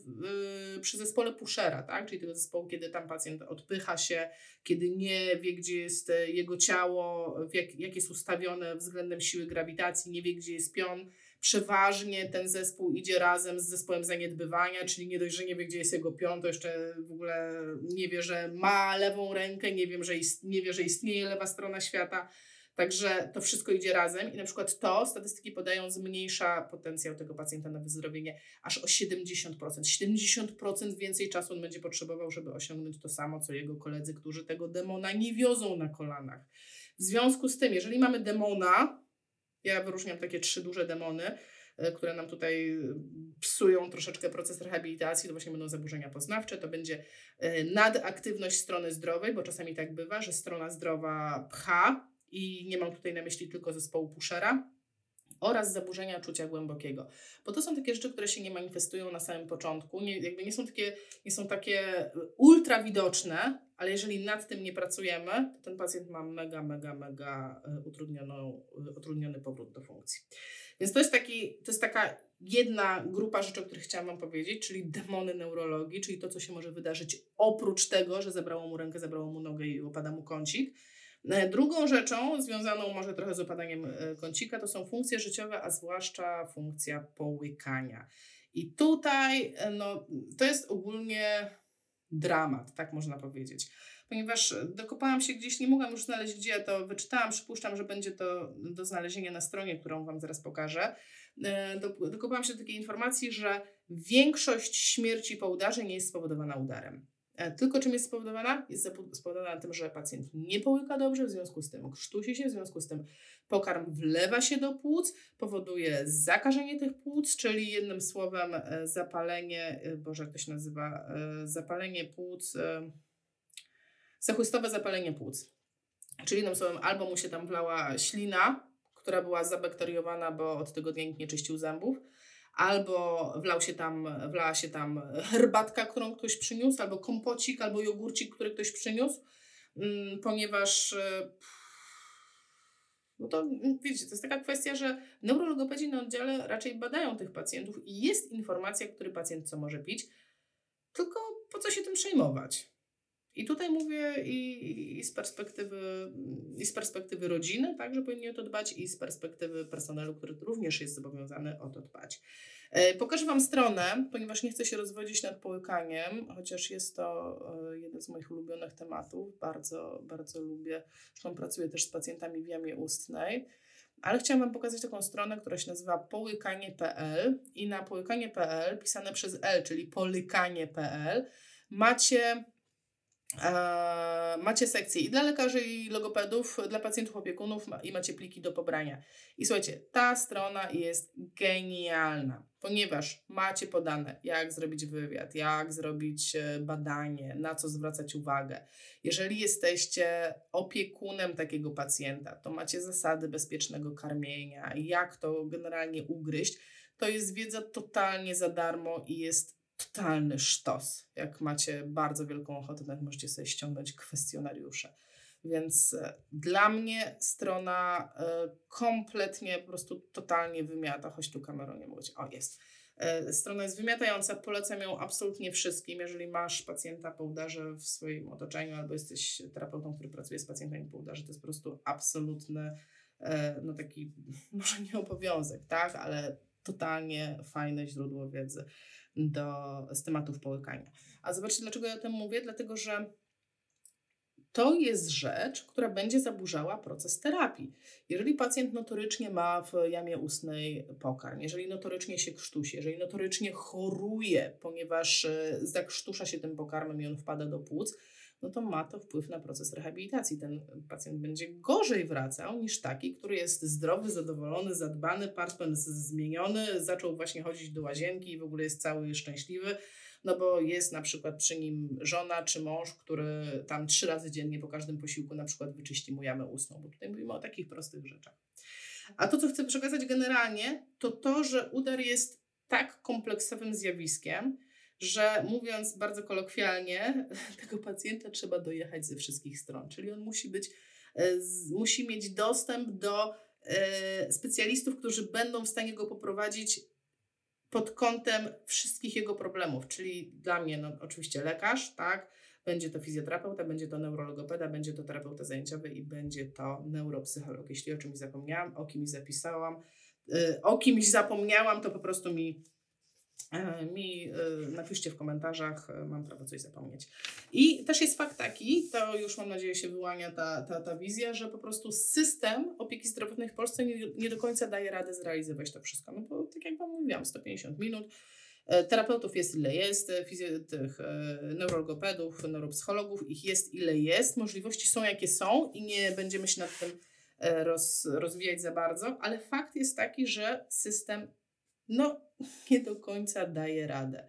yy, przy zespole Pushera, tak? czyli tego zespołu, kiedy tam pacjent odpycha się, kiedy nie wie, gdzie jest jego ciało, jak, jak jest ustawione względem siły grawitacji, nie wie, gdzie jest pion, przeważnie ten zespół idzie razem z zespołem zaniedbywania, czyli nie dość, że nie wie, gdzie jest jego pion, to jeszcze w ogóle nie wie, że ma lewą rękę, nie, wiem, że ist, nie wie, że istnieje lewa strona świata. Także to wszystko idzie razem i na przykład to statystyki podają zmniejsza potencjał tego pacjenta na wyzdrowienie aż o 70%. 70% więcej czasu on będzie potrzebował, żeby osiągnąć to samo, co jego koledzy, którzy tego demona nie wiozą na kolanach. W związku z tym, jeżeli mamy demona, ja wyróżniam takie trzy duże demony, e, które nam tutaj e, psują troszeczkę proces rehabilitacji, to właśnie będą zaburzenia poznawcze, to będzie e, nadaktywność strony zdrowej, bo czasami tak bywa, że strona zdrowa pcha i nie mam tutaj na myśli tylko zespołu Pushera, oraz zaburzenia czucia głębokiego. Bo to są takie rzeczy, które się nie manifestują na samym początku, nie, jakby nie są takie, nie są takie ultra widoczne, ale jeżeli nad tym nie pracujemy, to ten pacjent ma mega, mega, mega e, utrudnioną, e, utrudniony powrót do funkcji. Więc to jest, taki, to jest taka jedna grupa rzeczy, o których chciałam Wam powiedzieć, czyli demony neurologii, czyli to, co się może wydarzyć oprócz tego, że zabrało mu rękę, zabrało mu nogę i opada mu kącik E, drugą rzeczą, związaną może trochę z opadaniem e, kącika, to są funkcje życiowe, a zwłaszcza funkcja połykania. I tutaj e, no, to jest ogólnie dramat, tak można powiedzieć. Ponieważ dokopałam się gdzieś, nie mogłam już znaleźć gdzie, to wyczytałam, przypuszczam, że będzie to do znalezienia na stronie, którą Wam zaraz pokażę. Dokopałam się do takiej informacji, że większość śmierci po udarze nie jest spowodowana udarem. E, tylko czym jest spowodowana? Jest spowodowana tym, że pacjent nie połyka dobrze, w związku z tym krztusi się, w związku z tym pokarm wlewa się do płuc, powoduje zakażenie tych płuc, czyli jednym słowem e, zapalenie, e, boże jak to się nazywa, zapalenie płuc, zachłystowe zapalenie płuc. Czyli jednym słowem albo mu się tam wlała ślina, która była zabakteriowana, bo od tygodnia nikt nie czyścił zębów, albo wlał się tam, wlała się tam herbatka, którą ktoś przyniósł, albo kompocik, albo jogurcik, który ktoś przyniósł, mm, ponieważ e, no to wiecie, to jest taka kwestia, że neurologopedzi na oddziale raczej badają tych pacjentów i jest informacja, który pacjent co może pić, tylko po co się tym przejmować? I tutaj mówię i, i, z perspektywy, i z perspektywy rodziny, tak, że powinni o to dbać, i z perspektywy personelu, który również jest zobowiązany o to dbać. E, pokażę Wam stronę, ponieważ nie chcę się rozwodzić nad połykaniem, chociaż jest to e, jeden z moich ulubionych tematów. Bardzo, bardzo lubię. Zresztą pracuję też z pacjentami w jamie ustnej. Ale chciałam Wam pokazać taką stronę, która się nazywa połykanie.pl i na połykanie.pl pisane przez L, czyli polykanie.pl macie macie sekcje i dla lekarzy, i logopedów, dla pacjentów, opiekunów i macie pliki do pobrania. I słuchajcie, ta strona jest genialna, ponieważ macie podane, jak zrobić wywiad, jak zrobić e, badanie, na co zwracać uwagę. Jeżeli jesteście opiekunem takiego pacjenta, to macie zasady bezpiecznego karmienia, jak to generalnie ugryźć. To jest wiedza totalnie za darmo i jest totalny sztos. Jak macie bardzo wielką ochotę, nawet możecie sobie ściągnąć kwestionariusze. Więc e, dla mnie strona e, kompletnie, po prostu totalnie wymiata, choć tu kamerą nie mogę. O, jest. E, strona jest wymiatająca, polecam ją absolutnie wszystkim. Jeżeli masz pacjenta po udarze w swoim otoczeniu albo jesteś terapeutą, który pracuje z pacjentami po udarze, to jest po prostu absolutny, no taki, może nie obowiązek, tak, ale totalnie fajne źródło wiedzy do, z tematów połykania. A zobaczcie, dlaczego ja o tym mówię? Dlatego, że to jest rzecz, która będzie zaburzała proces terapii. Jeżeli pacjent notorycznie ma w jamie ustnej pokarm, jeżeli notorycznie się krztusi, jeżeli notorycznie choruje, ponieważ e, zakrztusza się tym pokarmem i on wpada do płuc, no to ma to wpływ na proces rehabilitacji. Ten pacjent będzie gorzej wracał niż taki, który jest zdrowy, zadowolony, zadbany, partner zmieniony, zaczął właśnie chodzić do łazienki i w ogóle jest cały szczęśliwy, no bo jest na przykład przy nim żona czy mąż, który tam trzy razy dziennie po każdym posiłku na przykład wyczyści mu jamę ustną, bo tutaj mówimy o takich prostych rzeczach. A to, co chcę przekazać generalnie, to to, że udar jest tak kompleksowym zjawiskiem, że mówiąc bardzo kolokwialnie, tego pacjenta trzeba dojechać ze wszystkich stron. Czyli on musi być, e, musi mieć dostęp do e, specjalistów, którzy będą w stanie go poprowadzić pod kątem wszystkich jego problemów. Czyli dla mnie, no, oczywiście lekarz, tak, będzie to fizjoterapeuta, będzie to neurologopeda, będzie to terapeuta zajęciowy i będzie to neuropsycholog. Jeśli o czymś zapomniałam, o kimś zapisałam, e, o kimś zapomniałam, to po prostu mi mi e, napiszcie w komentarzach, e, mam prawo coś zapomnieć. I też jest fakt taki, to już mam nadzieję się wyłania ta, ta, ta wizja, że po prostu system opieki zdrowotnej w Polsce nie, nie do końca daje radę zrealizować to wszystko. No bo tak jak Wam mówiłam, 150 minut, Terapeutów jest ile jest, tych neurologopedów, neuropsychologów, ich jest ile jest, możliwości są jakie są i nie będziemy się nad tym roz, rozwijać za bardzo, ale fakt jest taki, że system no nie do końca daje radę.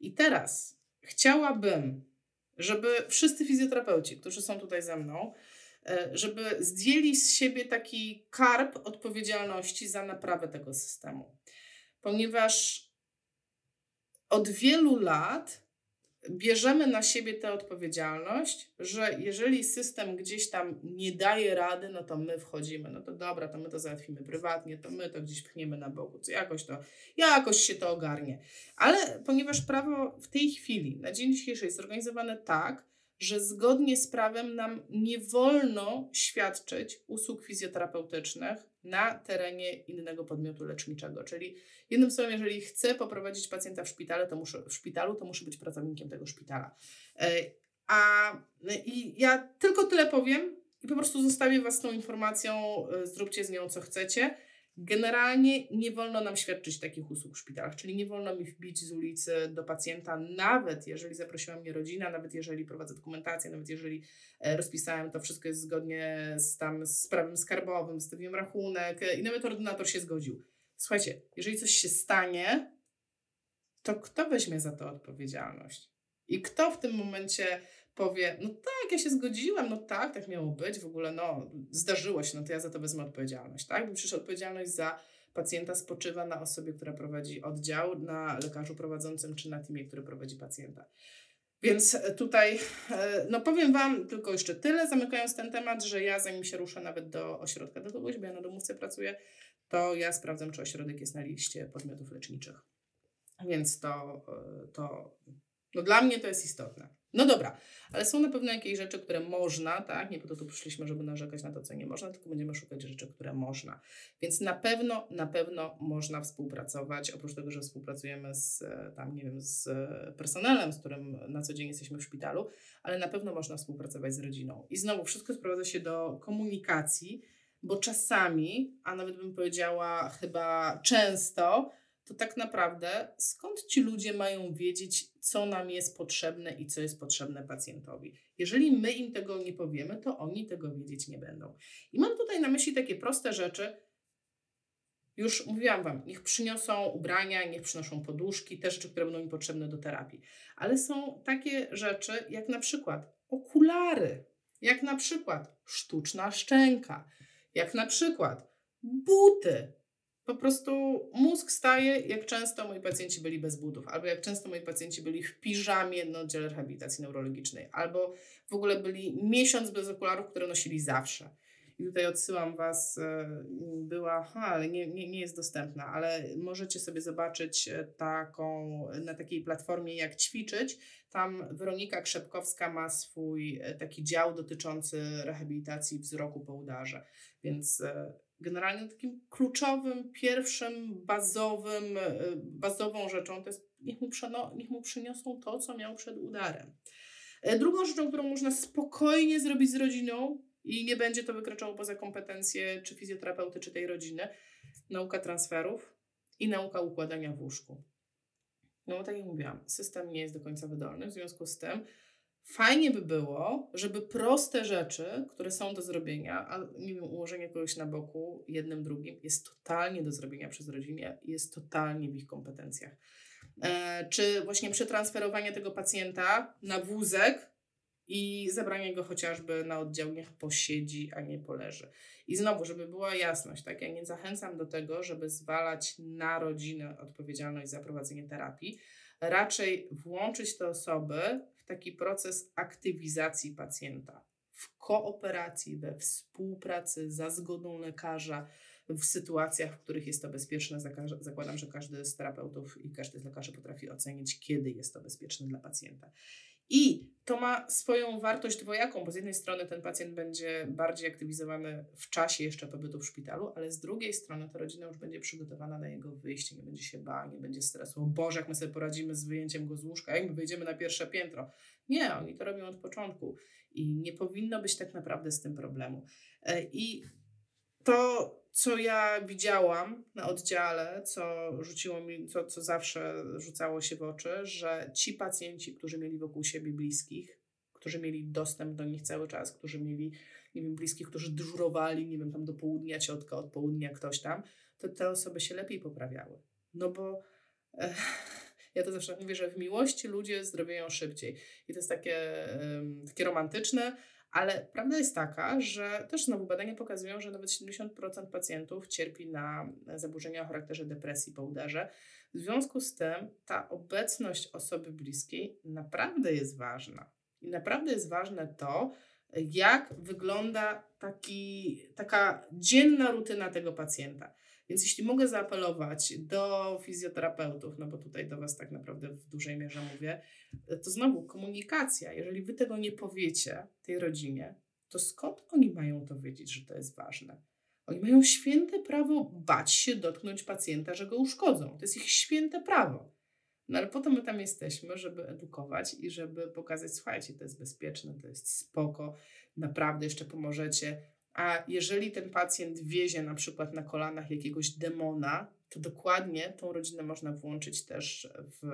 I teraz chciałabym, żeby wszyscy fizjoterapeuci, którzy są tutaj ze mną, e, żeby zdjęli z siebie taki karp odpowiedzialności za naprawę tego systemu. Ponieważ od wielu lat bierzemy na siebie tę odpowiedzialność, że jeżeli system gdzieś tam nie daje rady, no to my wchodzimy, no to dobra, to my to załatwimy prywatnie, to my to gdzieś pchniemy na boku, co jakoś to, jakoś się to ogarnie. Ale ponieważ prawo w tej chwili, na dzień dzisiejszy jest zorganizowane tak, że zgodnie z prawem nam nie wolno świadczyć usług fizjoterapeutycznych na terenie innego podmiotu leczniczego. Czyli jednym słowem, jeżeli chcę poprowadzić pacjenta w szpitalu, to muszę, w szpitalu, to muszę być pracownikiem tego szpitala. E, a i ja tylko tyle powiem i po prostu zostawię Was tą informacją, e, zróbcie z nią co chcecie. Generalnie nie wolno nam świadczyć takich usług w szpitalach, czyli nie wolno mi wbić z ulicy do pacjenta, nawet jeżeli zaprosiła mnie rodzina, nawet jeżeli prowadzę dokumentację, nawet jeżeli e, rozpisałem to wszystko jest zgodnie z, tam, z prawem skarbowym, stawiłem rachunek e, i nawet ordynator się zgodził. Słuchajcie, jeżeli coś się stanie, to kto weźmie za to odpowiedzialność? I kto w tym momencie powie, no tak, ja się zgodziłem, no tak, tak miało być, w ogóle no zdarzyło się, no to ja za to wezmę odpowiedzialność, tak? Bo przecież odpowiedzialność za pacjenta spoczywa na osobie, która prowadzi oddział, na lekarzu prowadzącym czy na teamie, który prowadzi pacjenta. Więc tutaj, e, no powiem Wam tylko jeszcze tyle, zamykając ten temat, że ja zanim się ruszę nawet do ośrodka do kogoś, bo ja na domówce pracuję, to ja sprawdzam, czy ośrodek jest na liście podmiotów leczniczych. Więc to, e, to no dla mnie to jest istotne. No dobra, ale są na pewno jakieś rzeczy, które można, tak? Nie po to tu przyszliśmy, żeby narzekać na to, co nie można, tylko będziemy szukać rzeczy, które można. Więc na pewno, na pewno można współpracować, oprócz tego, że współpracujemy z tam, nie wiem, z personelem, z którym na co dzień jesteśmy w szpitalu, ale na pewno można współpracować z rodziną. I znowu wszystko sprowadza się do komunikacji, bo czasami, a nawet bym powiedziała chyba często, to tak naprawdę skąd ci ludzie mają wiedzieć, co nam jest potrzebne i co jest potrzebne pacjentowi? Jeżeli my im tego nie powiemy, to oni tego wiedzieć nie będą. I mam tutaj na myśli takie proste rzeczy. Już mówiłam Wam, niech przyniosą ubrania, niech przynoszą poduszki, te rzeczy, które będą im potrzebne do terapii. Ale są takie rzeczy, jak na przykład okulary, jak na przykład sztuczna szczęka, jak na przykład buty, po prostu mózg staje, jak często moi pacjenci byli bez butów, albo jak często moi pacjenci byli w piżamie na oddziale rehabilitacji neurologicznej, albo w ogóle byli miesiąc bez okularów, które nosili zawsze. I tutaj odsyłam Was, e, była, ha, ale nie, nie, nie jest dostępna, ale możecie sobie zobaczyć e, taką, na takiej platformie jak ćwiczyć. Tam Weronika Krzepkowska ma swój e, taki dział dotyczący rehabilitacji wzroku po udarze, więc generalnie takim kluczowym, pierwszym, bazowym, e, bazową rzeczą to jest niech mu, przeno, niech mu przyniosą to, co miał przed udarem. E, drugą rzeczą, którą można spokojnie zrobić z rodziną i nie będzie to wykraczało poza kompetencje czy fizjoterapeuty, czy tej rodziny, nauka transferów i nauka układania w łóżku. No tak jak mówiłam, system nie jest do końca wydolny, w związku z tym Fajnie by było, żeby proste rzeczy, które są do zrobienia, a nie wiem, ułożenie kogoś na boku, jednym, drugim, jest totalnie do zrobienia przez rodzinę, jest totalnie w ich kompetencjach. E, czy właśnie przetransferowanie tego pacjenta na wózek i zabranie go chociażby na oddział, niech posiedzi, a nie poleży. I znowu, żeby była jasność, tak, ja nie zachęcam do tego, żeby zwalać na rodzinę odpowiedzialność za prowadzenie terapii, raczej włączyć te osoby taki proces aktywizacji pacjenta w kooperacji, we współpracy, za zgodą lekarza, w sytuacjach, w których jest to bezpieczne. Zakładam, że każdy z terapeutów i każdy z lekarzy potrafi ocenić, kiedy jest to bezpieczne dla pacjenta. I to ma swoją wartość dwojaką, bo z jednej strony ten pacjent będzie bardziej aktywizowany w czasie jeszcze pobytu w szpitalu, ale z drugiej strony ta rodzina już będzie przygotowana na jego wyjście, nie będzie się bała, nie będzie stresu. O Boże, jak my sobie poradzimy z wyjęciem go z łóżka, jak my wyjdziemy na pierwsze piętro. Nie, oni to robią od początku i nie powinno być tak naprawdę z tym problemu. E, I to, co ja widziałam na oddziale, co rzuciło mi, co, co zawsze rzucało się w oczy, że ci pacjenci, którzy mieli wokół siebie bliskich, którzy mieli dostęp do nich cały czas, którzy mieli, nie wiem, bliskich, którzy dyżurowali, nie wiem, tam do południa ciotka, od południa ktoś tam, to te osoby się lepiej poprawiały. No bo e, ja to zawsze mówię, że w miłości ludzie zdrowieją szybciej. I to jest takie, e, takie romantyczne, ale prawda jest taka, że też znowu badania pokazują, że nawet 70% pacjentów cierpi na zaburzenia o charakterze depresji po udarze. W związku z tym ta obecność osoby bliskiej naprawdę jest ważna. I naprawdę jest ważne to, jak wygląda taki, taka dzienna rutyna tego pacjenta. Więc jeśli mogę zaapelować do fizjoterapeutów, no bo tutaj do Was tak naprawdę w dużej mierze mówię, to znowu komunikacja. Jeżeli Wy tego nie powiecie tej rodzinie, to skąd oni mają to wiedzieć, że to jest ważne? Oni mają święte prawo bać się dotknąć pacjenta, że go uszkodzą. To jest ich święte prawo. No ale po to my tam jesteśmy, żeby edukować i żeby pokazać, słuchajcie, to jest bezpieczne, to jest spoko, naprawdę jeszcze pomożecie a jeżeli ten pacjent wiezie na przykład na kolanach jakiegoś demona, to dokładnie tą rodzinę można włączyć też w,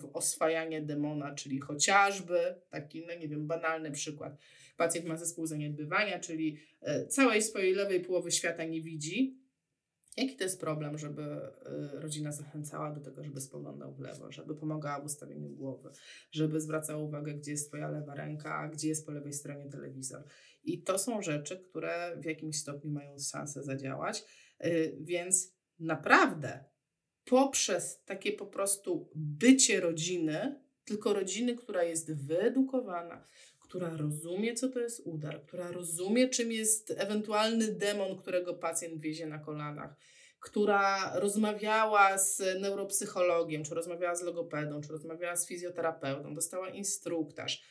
w oswajanie demona, czyli chociażby taki, no nie wiem, banalny przykład. Pacjent ma zespół zaniedbywania, czyli e, całej swojej lewej połowy świata nie widzi, Jaki to jest problem, żeby y, rodzina zachęcała do tego, żeby spoglądał w lewo, żeby pomagała w ustawieniu głowy, żeby zwracała uwagę, gdzie jest Twoja lewa ręka, a gdzie jest po lewej stronie telewizor. I to są rzeczy, które w jakimś stopniu mają szansę zadziałać, y, więc naprawdę poprzez takie po prostu bycie rodziny, tylko rodziny, która jest wyedukowana, która rozumie, co to jest udar, która rozumie, czym jest ewentualny demon, którego pacjent wiezie na kolanach, która rozmawiała z neuropsychologiem, czy rozmawiała z logopedą, czy rozmawiała z fizjoterapeutą, dostała instruktaż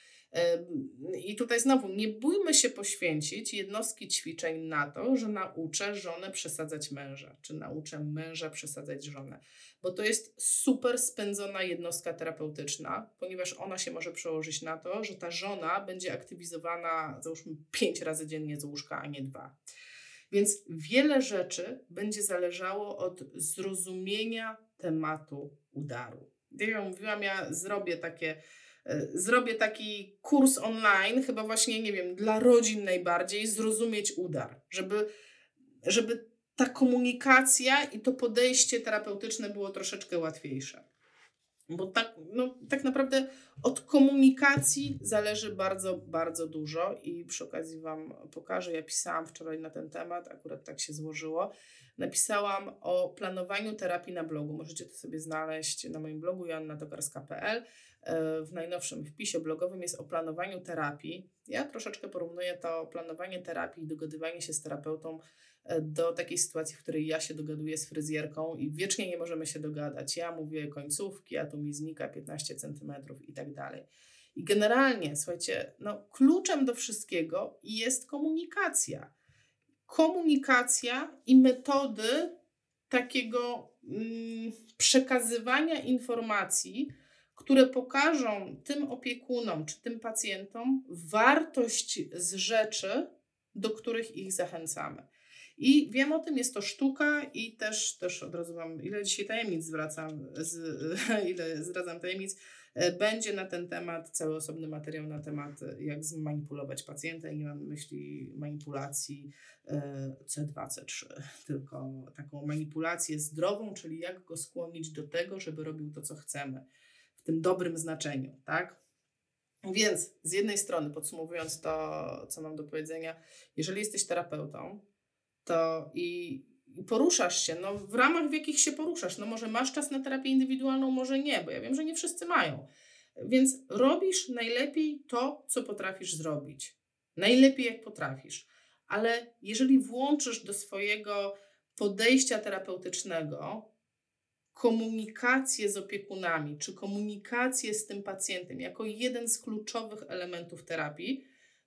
i tutaj znowu nie bójmy się poświęcić jednostki ćwiczeń na to, że nauczę żonę przesadzać męża, czy nauczę męża przesadzać żonę, bo to jest super spędzona jednostka terapeutyczna, ponieważ ona się może przełożyć na to, że ta żona będzie aktywizowana, załóżmy, pięć razy dziennie z łóżka, a nie dwa. Więc wiele rzeczy będzie zależało od zrozumienia tematu udaru. Jak ja mówiłam, ja zrobię takie zrobię taki kurs online, chyba właśnie, nie wiem, dla rodzin najbardziej, zrozumieć udar, żeby, żeby ta komunikacja i to podejście terapeutyczne było troszeczkę łatwiejsze. Bo tak, no, tak naprawdę od komunikacji zależy bardzo, bardzo dużo i przy okazji Wam pokażę. Ja pisałam wczoraj na ten temat, akurat tak się złożyło. Napisałam o planowaniu terapii na blogu. Możecie to sobie znaleźć na moim blogu joannatokarska.pl. E, w najnowszym wpisie blogowym jest o planowaniu terapii. Ja troszeczkę porównuję to planowanie terapii i dogadywanie się z terapeutą e, do takiej sytuacji, w której ja się dogaduję z fryzjerką i wiecznie nie możemy się dogadać. Ja mówię końcówki, a tu mi znika 15 centymetrów i tak dalej. I generalnie, słuchajcie, no, kluczem do wszystkiego jest komunikacja. Komunikacja i metody takiego mm, przekazywania informacji, które pokażą tym opiekunom czy tym pacjentom wartość z rzeczy, do których ich zachęcamy. I wiem o tym, jest to sztuka i też, też od razu Wam, ile dzisiaj tajemnic zwracam, z, ile zdradzam tajemnic, e, będzie na ten temat cały osobny materiał na temat, jak zmanipulować pacjenta. I nie mam myśli manipulacji C2, e, C3, tylko taką manipulację zdrową, czyli jak go skłonić do tego, żeby robił to, co chcemy tym dobrym znaczeniu, tak? Więc z jednej strony, podsumowując to, co mam do powiedzenia, jeżeli jesteś terapeutą, to i, poruszasz się, no w ramach w jakich się poruszasz, no może masz czas na terapię indywidualną, może nie, bo ja wiem, że nie wszyscy mają. Więc robisz najlepiej to, co potrafisz zrobić. Najlepiej jak potrafisz. Ale jeżeli włączysz do swojego podejścia terapeutycznego komunikację z opiekunami, czy komunikację z tym pacjentem jako jeden z kluczowych elementów terapii,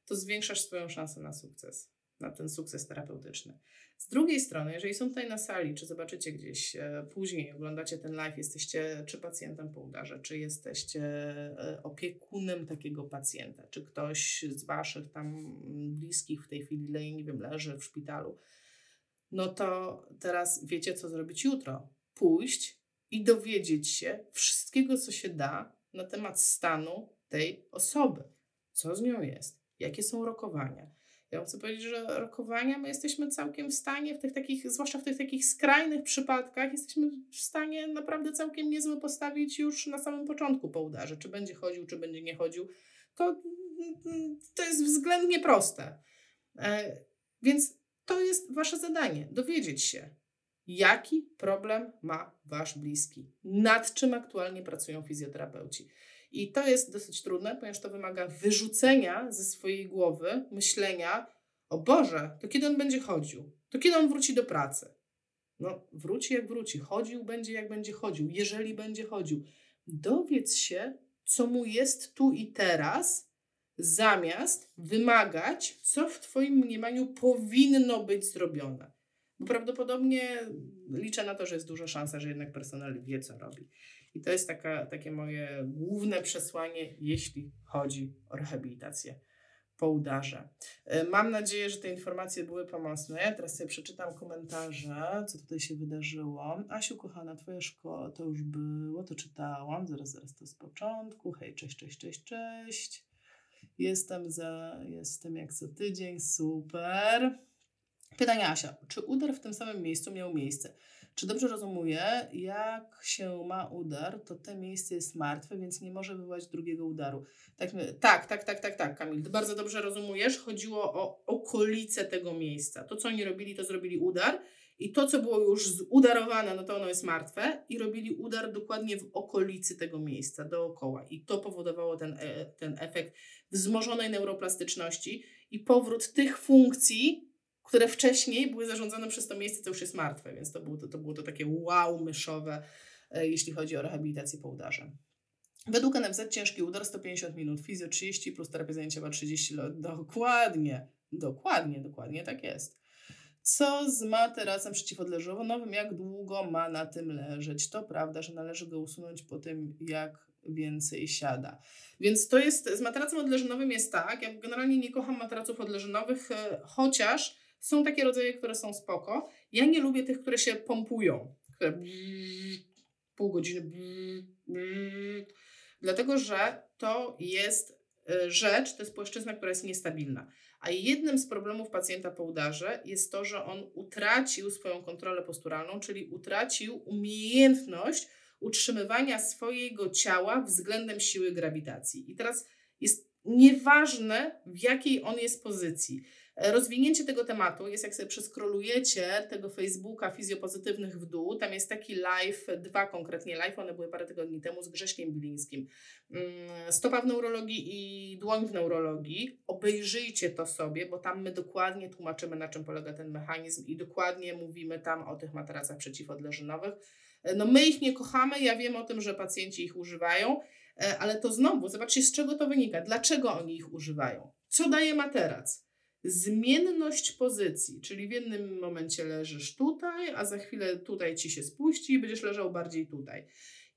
to zwiększasz swoją szansę na sukces, na ten sukces terapeutyczny. Z drugiej strony, jeżeli są tutaj na sali, czy zobaczycie gdzieś e, później, oglądacie ten live, jesteście czy pacjentem po udarze, czy jesteście e, opiekunem takiego pacjenta, czy ktoś z waszych tam bliskich w tej chwili, nie wiem, leży w szpitalu, no to teraz wiecie, co zrobić jutro. Pójść i dowiedzieć się wszystkiego, co się da na temat stanu tej osoby. Co z nią jest, jakie są rokowania. Ja chcę powiedzieć, że rokowania my jesteśmy całkiem w stanie, w tych takich, zwłaszcza w tych takich skrajnych przypadkach, jesteśmy w stanie naprawdę całkiem niezłe postawić już na samym początku po udarze. Czy będzie chodził, czy będzie nie chodził. To, to jest względnie proste. E, więc to jest wasze zadanie dowiedzieć się, Jaki problem ma Wasz bliski? Nad czym aktualnie pracują fizjoterapeuci? I to jest dosyć trudne, ponieważ to wymaga wyrzucenia ze swojej głowy myślenia: O Boże, to kiedy on będzie chodził? To kiedy on wróci do pracy? No, wróci jak wróci, chodził będzie jak będzie chodził, jeżeli będzie chodził. Dowiedz się, co mu jest tu i teraz, zamiast wymagać, co w Twoim mniemaniu powinno być zrobione. Prawdopodobnie liczę na to, że jest duża szansa, że jednak personel wie, co robi. I to jest taka, takie moje główne przesłanie, jeśli chodzi o rehabilitację po udarze. E, mam nadzieję, że te informacje były pomocne. Ja teraz sobie przeczytam komentarze, co tutaj się wydarzyło. Asiu, kochana, twoja szkoła to już było, to czytałam. Zaraz, zaraz to z początku. Hej, cześć, cześć, cześć, cześć. Jestem za, jestem jak co tydzień, super. Pytanie Asia, czy udar w tym samym miejscu miał miejsce? Czy dobrze rozumuję, jak się ma udar, to to miejsce jest martwe, więc nie może wywołać drugiego udaru. Tak, tak, tak, tak, tak, tak, Kamil. Ty bardzo dobrze rozumiesz. Chodziło o okolice tego miejsca. To, co oni robili, to zrobili udar. I to, co było już zudarowane, no to ono jest martwe. I robili udar dokładnie w okolicy tego miejsca, dookoła. I to powodowało ten, e, ten efekt wzmożonej neuroplastyczności i powrót tych funkcji, które wcześniej były zarządzane przez to miejsce, co już jest martwe, więc to było to, to, było to takie wow myszowe, e, jeśli chodzi o rehabilitację po udarze. Według NFZ ciężki udar 150 minut, fizjo 30 plus terapia zajęciowa 30 lat. Dokładnie, dokładnie, dokładnie tak jest. Co z materacem przeciwodleżowym? Jak długo ma na tym leżeć? To prawda, że należy go usunąć po tym, jak więcej siada. Więc to jest, z materacem odleżynowym jest tak, ja generalnie nie kocham materaców odleżynowych, e, chociaż są takie rodzaje, które są spoko. Ja nie lubię tych, które się pompują, które pół godziny. Dlatego, że to jest y, rzecz, to jest płaszczyzna, która jest niestabilna. A jednym z problemów pacjenta po udarze jest to, że on utracił swoją kontrolę posturalną, czyli utracił umiejętność utrzymywania swojego ciała względem siły grawitacji. I teraz jest nieważne, w jakiej on jest pozycji. E, rozwinięcie tego tematu jest, jak sobie przeskrolujecie tego Facebooka fizjopozytywnych w dół, tam jest taki live, dwa konkretnie live, one były parę tygodni temu z Grześkiem Bilińskim. Mm, stopa w neurologii i dłoń w neurologii. Obejrzyjcie to sobie, bo tam my dokładnie tłumaczymy, na czym polega ten mechanizm i dokładnie mówimy tam o tych materacach przeciwodleżynowych. E, no my ich nie kochamy, ja wiem o tym, że pacjenci ich używają, e, ale to znowu, zobaczcie z czego to wynika, dlaczego oni ich używają. Co daje materac? Zmienność pozycji, czyli w jednym momencie leżysz tutaj, a za chwilę tutaj ci się spuści i będziesz leżał bardziej tutaj.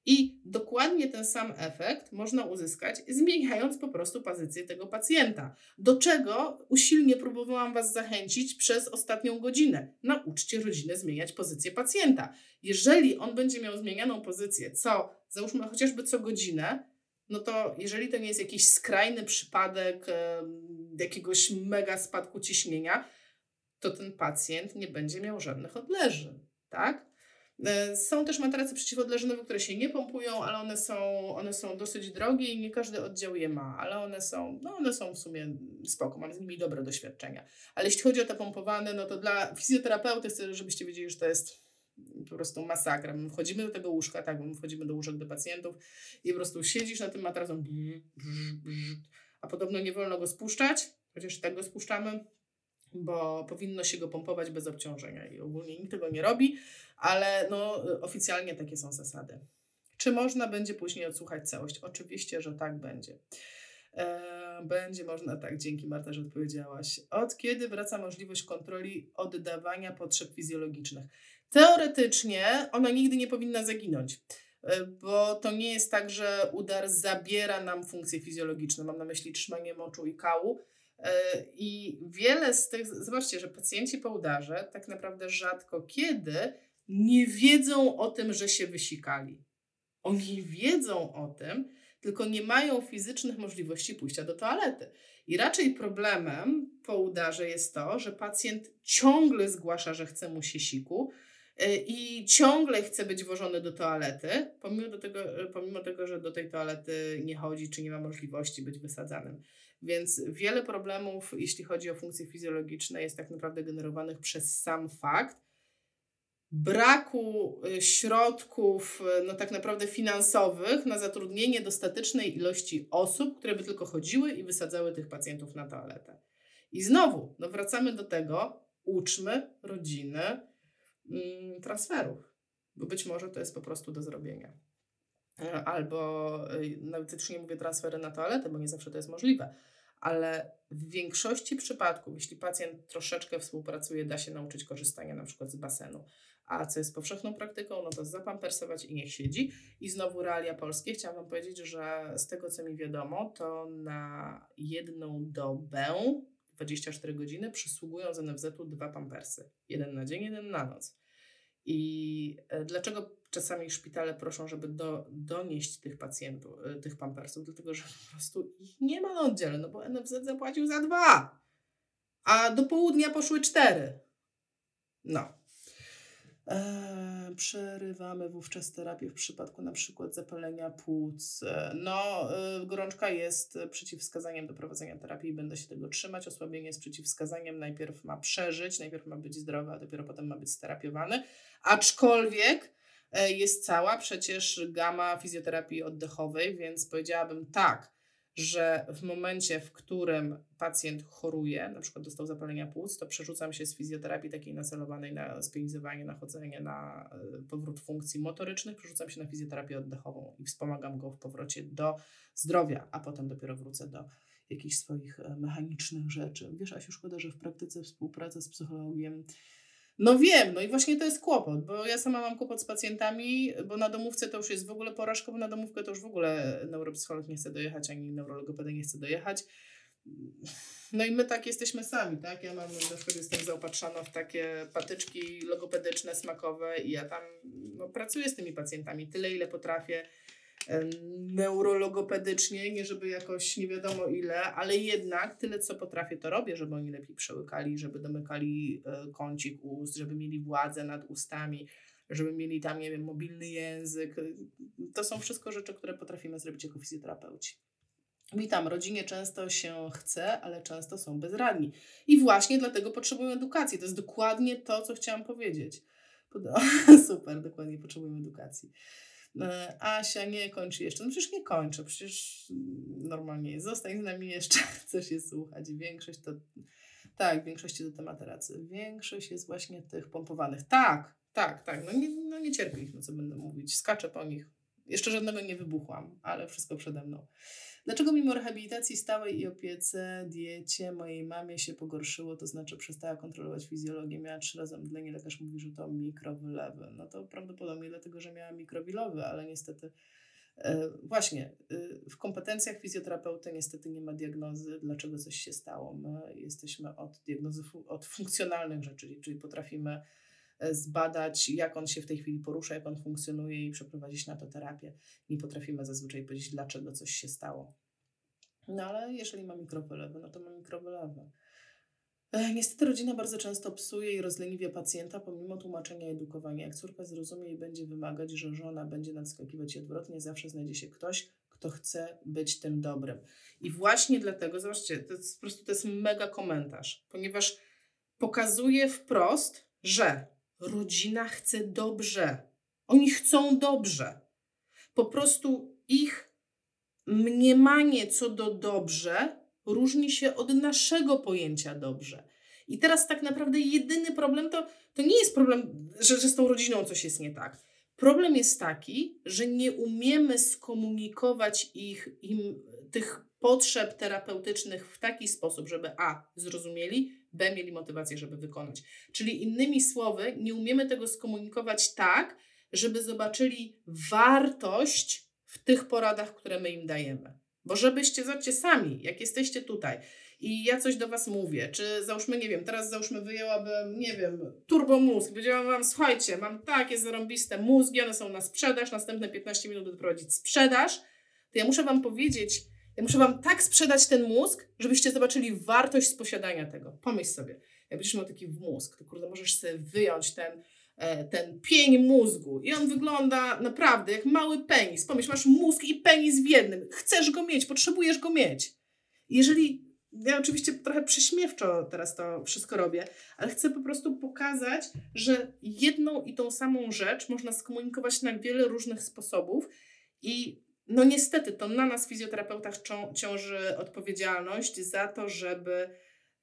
I dokładnie ten sam efekt można uzyskać, zmieniając po prostu pozycję tego pacjenta. Do czego usilnie próbowałam Was zachęcić przez ostatnią godzinę. Nauczcie rodzinę zmieniać pozycję pacjenta. Jeżeli on będzie miał zmienianą pozycję, co załóżmy chociażby co godzinę, no to jeżeli to nie jest jakiś skrajny przypadek jakiegoś mega spadku ciśnienia, to ten pacjent nie będzie miał żadnych odleżeń, tak? E, są też materace przeciwodleżynowe, które się nie pompują, ale one są, one są dosyć drogie i nie każdy oddział je ma, ale one są, no one są w sumie spoko, mam z nimi dobre doświadczenia. Ale jeśli chodzi o te pompowane, no to dla fizjoterapeuty chcę, żebyście wiedzieli, że to jest po prostu masakra. My wchodzimy do tego łóżka, tak, my wchodzimy do łóżek do pacjentów i po prostu siedzisz na tym matracem, a podobno nie wolno go spuszczać, chociaż tak go spuszczamy, bo powinno się go pompować bez obciążenia i ogólnie nikt tego nie robi, ale no, oficjalnie takie są zasady. Czy można będzie później odsłuchać całość? Oczywiście, że tak będzie. Eee, będzie można tak, dzięki Marta, że odpowiedziałaś. Od kiedy wraca możliwość kontroli oddawania potrzeb fizjologicznych? Teoretycznie ona nigdy nie powinna zaginąć, e, bo to nie jest tak, że udar zabiera nam funkcje fizjologiczne. Mam na myśli trzymanie moczu i kału. E, I wiele z tych, zobaczcie, że pacjenci po udarze tak naprawdę rzadko kiedy nie wiedzą o tym, że się wysikali. Oni wiedzą o tym, tylko nie mają fizycznych możliwości pójścia do toalety. I raczej problemem po udarze jest to, że pacjent ciągle zgłasza, że chce mu się siku, i ciągle chce być wożony do toalety, pomimo, do tego, e, pomimo tego, że do tej toalety nie chodzi, czy nie ma możliwości być wysadzanym. Więc wiele problemów, jeśli chodzi o funkcje fizjologiczne, jest tak naprawdę generowanych przez sam fakt braku e, środków, no tak naprawdę finansowych, na zatrudnienie dostatecznej ilości osób, które by tylko chodziły i wysadzały tych pacjentów na toaletę. I znowu, no wracamy do tego, uczmy rodziny, transferów, bo być może to jest po prostu do zrobienia. E, albo y, nawet też nie mówię transfery na toaletę, bo nie zawsze to jest możliwe, ale w większości przypadków, jeśli pacjent troszeczkę współpracuje, da się nauczyć korzystania na przykład z basenu. A co jest powszechną praktyką, no to zapampersować i niech siedzi. I znowu realia polskie. Chciałam Wam powiedzieć, że z tego co mi wiadomo, to na jedną dobę 24 godziny przysługują z NFZ-u dwa pampersy. Jeden na dzień, jeden na noc. I e, dlaczego czasami szpitale proszą, żeby do, donieść tych pacjentów, e, tych pampersów? Dlatego, że po prostu ich nie ma na oddziale, no bo NFZ zapłacił za dwa, a do południa poszły cztery. No. E, przerywamy wówczas terapię w przypadku na przykład zapalenia płuc. No, e, gorączka jest przeciwwskazaniem do prowadzenia terapii i będę się tego trzymać. Osłabienie jest przeciwwskazaniem. Najpierw ma przeżyć, najpierw ma być zdrowy, a dopiero potem ma być sterapiowany. Aczkolwiek e, jest cała przecież gama fizjoterapii oddechowej, więc powiedziałabym tak, że w momencie, w którym pacjent choruje, na przykład dostał zapalenia płuc, to przerzucam się z fizjoterapii takiej nacelowanej na spionizowanie, na chodzenie, na e, powrót funkcji motorycznych, przerzucam się na fizjoterapię oddechową i wspomagam go w powrocie do zdrowia, a potem dopiero wrócę do jakichś swoich e, mechanicznych rzeczy. Wiesz, Asiu, szkoda, że w praktyce współpraca z psychologiem no wiem, no i właśnie to jest kłopot, bo ja sama mam kłopot z pacjentami, bo na domówce to już jest w ogóle porażka, bo na domówkę to już w ogóle neuropsycholog nie chce dojechać, ani neurologopeda nie chce dojechać. no i my tak jesteśmy sami, tak? Ja mam, na przykład jestem zaopatrzona w takie patyczki logopedyczne, smakowe i ja tam no, pracuję z tymi pacjentami tyle, ile potrafię neurologopedycznie, nie żeby jakoś nie wiadomo ile, ale jednak tyle, co potrafię, to robię, żeby oni lepiej przełykali, żeby domykali e, kącik ust, żeby mieli władzę nad ustami, żeby mieli tam, nie wiem, mobilny język. To są wszystko rzeczy, które potrafimy zrobić jako fizjoterapeuci. Witam, rodzinie często się chce, ale często są bezradni. I właśnie dlatego potrzebują edukacji. To jest dokładnie to, co chciałam powiedzieć. Super, dokładnie potrzebują edukacji. E, Asia nie kończy jeszcze. No przecież nie kończę, przecież normalnie jest. Zostań z nami jeszcze, chce się słuchać. Większość to, tak, w większości to temateracy. Większość jest właśnie tych pompowanych. Tak, tak, tak. No nie, no nie cierpię ich, no co będę mówić. Skaczę po nich. Jeszcze żadnego nie wybuchłam, ale wszystko przede mną. Dlaczego mimo rehabilitacji stałej i opiece, diecie mojej mamie się pogorszyło, to znaczy przestała kontrolować fizjologię, miała trzy razy omdlenie, lekarz mówi, że to mikrowylewy. No to prawdopodobnie dlatego, że miała mikrowilowy, ale niestety e, właśnie e, w kompetencjach fizjoterapeuty niestety nie ma diagnozy, dlaczego coś się stało. My jesteśmy od diagnozy, od funkcjonalnych rzeczy, czyli potrafimy zbadać, jak on się w tej chwili porusza, jak on funkcjonuje i przeprowadzić na to terapię. Nie potrafimy zazwyczaj powiedzieć, dlaczego coś się stało. No ale jeżeli ma mikrowylewy, no to ma mikrowylewy. Niestety rodzina bardzo często psuje i rozleniwia pacjenta pomimo tłumaczenia i edukowania. Jak córka zrozumie i będzie wymagać, że żona będzie nadskakiwać i odwrotnie, zawsze znajdzie się ktoś, kto chce być tym dobrym. I właśnie dlatego, zobaczcie, to jest po prostu to jest mega komentarz, ponieważ pokazuje wprost, że rodzina chce dobrze. Oni chcą dobrze. Po prostu ich mniemanie co do dobrze różni się od naszego pojęcia dobrze. I teraz tak naprawdę jedyny problem to, to nie jest problem, że, że z tą rodziną coś jest nie tak. Problem jest taki, że nie umiemy skomunikować ich, im, tych potrzeb terapeutycznych w taki sposób, żeby A zrozumieli, B mieli motywację, żeby wykonać. Czyli innymi słowy, nie umiemy tego skomunikować tak, żeby zobaczyli wartość w tych poradach, które my im dajemy. Bo żebyście, zobaczcie sami, jak jesteście tutaj i ja coś do Was mówię, czy załóżmy, nie wiem, teraz załóżmy wyjęłabym, nie wiem, turbo mózg, powiedziałam Wam, słuchajcie, mam takie zarąbiste mózgi, one są na sprzedaż, następne 15 minut doprowadzić sprzedaż, to ja muszę Wam powiedzieć, ja muszę Wam tak sprzedać ten mózg, żebyście zobaczyli wartość z posiadania tego. Pomyśl sobie, jak będziesz miał taki mózg, to kurde, możesz sobie wyjąć ten E, ten pień mózgu i on wygląda naprawdę jak mały penis. Pomyśl, masz mózg i penis w jednym. Chcesz go mieć, potrzebujesz go mieć. Jeżeli, ja oczywiście trochę prześmiewczo teraz to wszystko robię, ale chcę po prostu pokazać, że jedną i tą samą rzecz można skomunikować na wiele różnych sposobów i no niestety to na nas fizjoterapeutach ciąży odpowiedzialność za to, żeby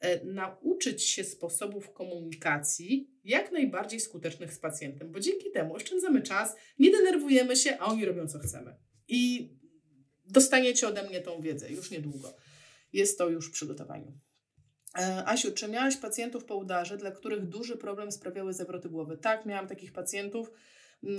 E, nauczyć się sposobów komunikacji jak najbardziej skutecznych z pacjentem, bo dzięki temu oszczędzamy czas, nie denerwujemy się, a oni robią co chcemy. I dostaniecie ode mnie tą wiedzę już niedługo. Jest to już w przygotowaniu. E, Asiu, czy miałaś pacjentów po udarze, dla których duży problem sprawiały zawroty głowy? Tak, miałam takich pacjentów.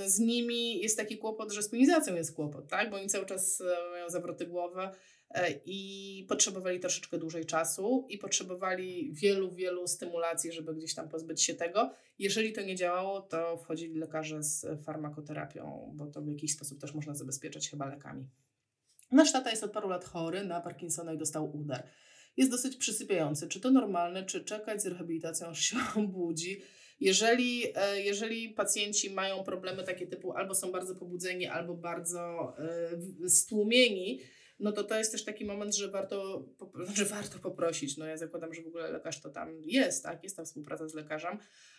Z nimi jest taki kłopot, że z ponizacją jest kłopot, tak? Bo oni cały czas e, mają zawroty głowy E, i potrzebowali troszeczkę dłużej czasu i potrzebowali wielu, wielu stymulacji, żeby gdzieś tam pozbyć się tego. Jeżeli to nie działało, to wchodzili lekarze z farmakoterapią, bo to w jakiś sposób też można zabezpieczać chyba lekami. Nasz tata jest od paru lat chory na Parkinsona i dostał udar. Jest dosyć przysypiający. Czy to normalne, czy czekać z rehabilitacją, aż się obudzi? Jeżeli, e, jeżeli pacjenci mają problemy takie typu albo są bardzo pobudzeni, albo bardzo e, stłumieni, no to to jest też taki moment, że warto, że warto poprosić. No ja zakładam, że w ogóle lekarz to tam jest, tak? Jest tam współpraca z lekarzem,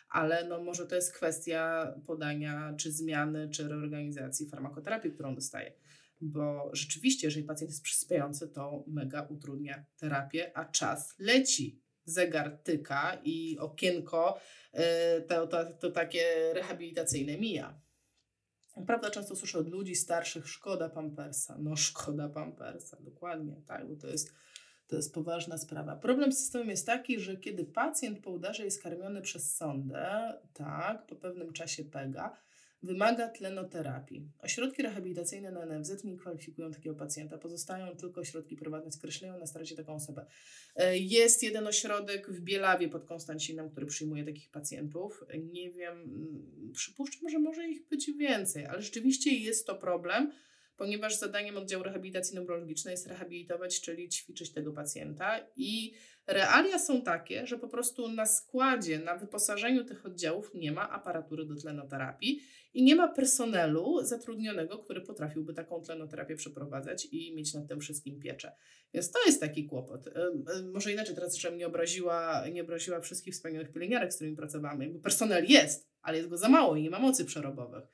ale no może to jest kwestia podania czy zmiany, czy reorganizacji farmakoterapii, którą dostaje. Bo rzeczywiście, jeżeli pacjent jest przyspiający, to mega utrudnia terapię, a czas leci. Zegar tyka i okienko y, to, to, to takie rehabilitacyjne mija. Prawda, często słyszę od ludzi starszych, szkoda pampersa. No, szkoda pampersa, dokładnie, tak, bo to jest, to jest poważna sprawa. Problem z systemem jest taki, że kiedy pacjent po udarze jest karmiony przez sondę, tak, po pewnym czasie pega, wymaga tlenoterapii. Ośrodki rehabilitacyjne na NFZ nie kwalifikują takiego pacjenta. Pozostają tylko ośrodki prywatne, skreślają na starcie taką osobę. E, jest jeden ośrodek w Bielawie pod Konstancinem, który przyjmuje takich pacjentów. Nie wiem, mm, przypuszczam, że może ich być więcej, ale rzeczywiście jest to problem ponieważ zadaniem oddziału rehabilitacji neurologicznej jest rehabilitować, czyli ćwiczyć tego pacjenta. I realia są takie, że po prostu na składzie, na wyposażeniu tych oddziałów nie ma aparatury do tlenoterapii i nie ma personelu zatrudnionego, który potrafiłby taką tlenoterapię przeprowadzać i mieć nad tym wszystkim pieczę. Więc to jest taki kłopot. Może inaczej, teraz żebym nie obraziła, nie obraziła wszystkich wspaniałych pielęgniarek, z którymi pracowamy. Jakby personel jest, ale jest go za mało i nie ma mocy przerobowych.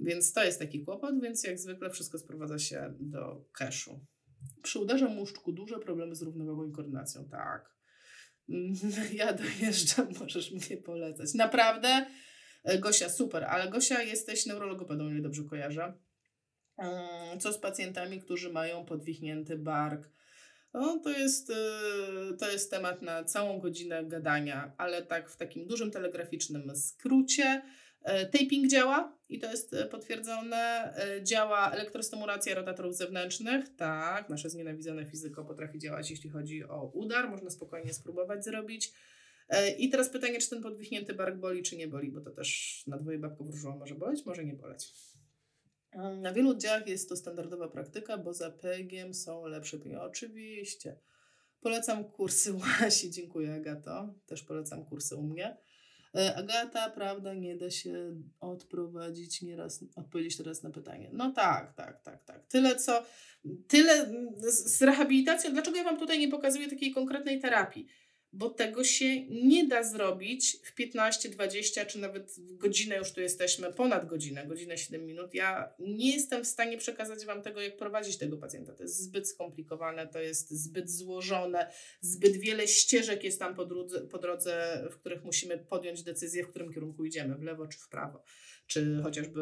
Więc to jest taki kłopot, więc jak zwykle wszystko sprowadza się do cashu. Przy udarze muszczku duże problemy z równowagą i koordynacją. Tak. Ja dojeżdżam, możesz mnie polecać. Naprawdę, e, Gosia, super, ale Gosia, jesteś neurologopedą, ile dobrze kojarzę. Mm, co z pacjentami, którzy mają podwichnięty bark? No, to, jest, e, to jest temat na całą godzinę gadania, ale tak w takim dużym telegraficznym skrócie. E, taping działa i to jest e, potwierdzone. E, działa elektrostymulacja rotatorów zewnętrznych. Tak, nasze znienawidzone fizyko potrafi działać, jeśli chodzi o udar. Można spokojnie spróbować zrobić. I teraz pytanie, czy ten podwichnięty bark boli, czy nie boli, bo to też na dwoje babko wróżyło może boleć, może nie boleć. Na wielu oddziałach jest to standardowa praktyka, bo za PEG-iem są lepsze pieniądze. Oczywiście. Polecam kursy Łasi, dziękuję Agato. Też polecam kursy u mnie. E, Agata, prawda, nie da się odprowadzić nieraz, odpowiedzieć teraz na pytanie. No tak, tak, tak, tak. Tyle co, tyle z, z rehabilitacją. Dlaczego ja Wam tutaj nie pokazuję takiej konkretnej terapii? Bo tego się nie da zrobić w 15, 20 czy nawet w godzinę, już tu jesteśmy, ponad godzinę, godzinę 7 minut. Ja nie jestem w stanie przekazać Wam tego, jak prowadzić tego pacjenta. To jest zbyt skomplikowane, to jest zbyt złożone, zbyt wiele ścieżek jest tam po drodze, po drodze w których musimy podjąć decyzję, w którym kierunku idziemy, w lewo czy w prawo. Czy chociażby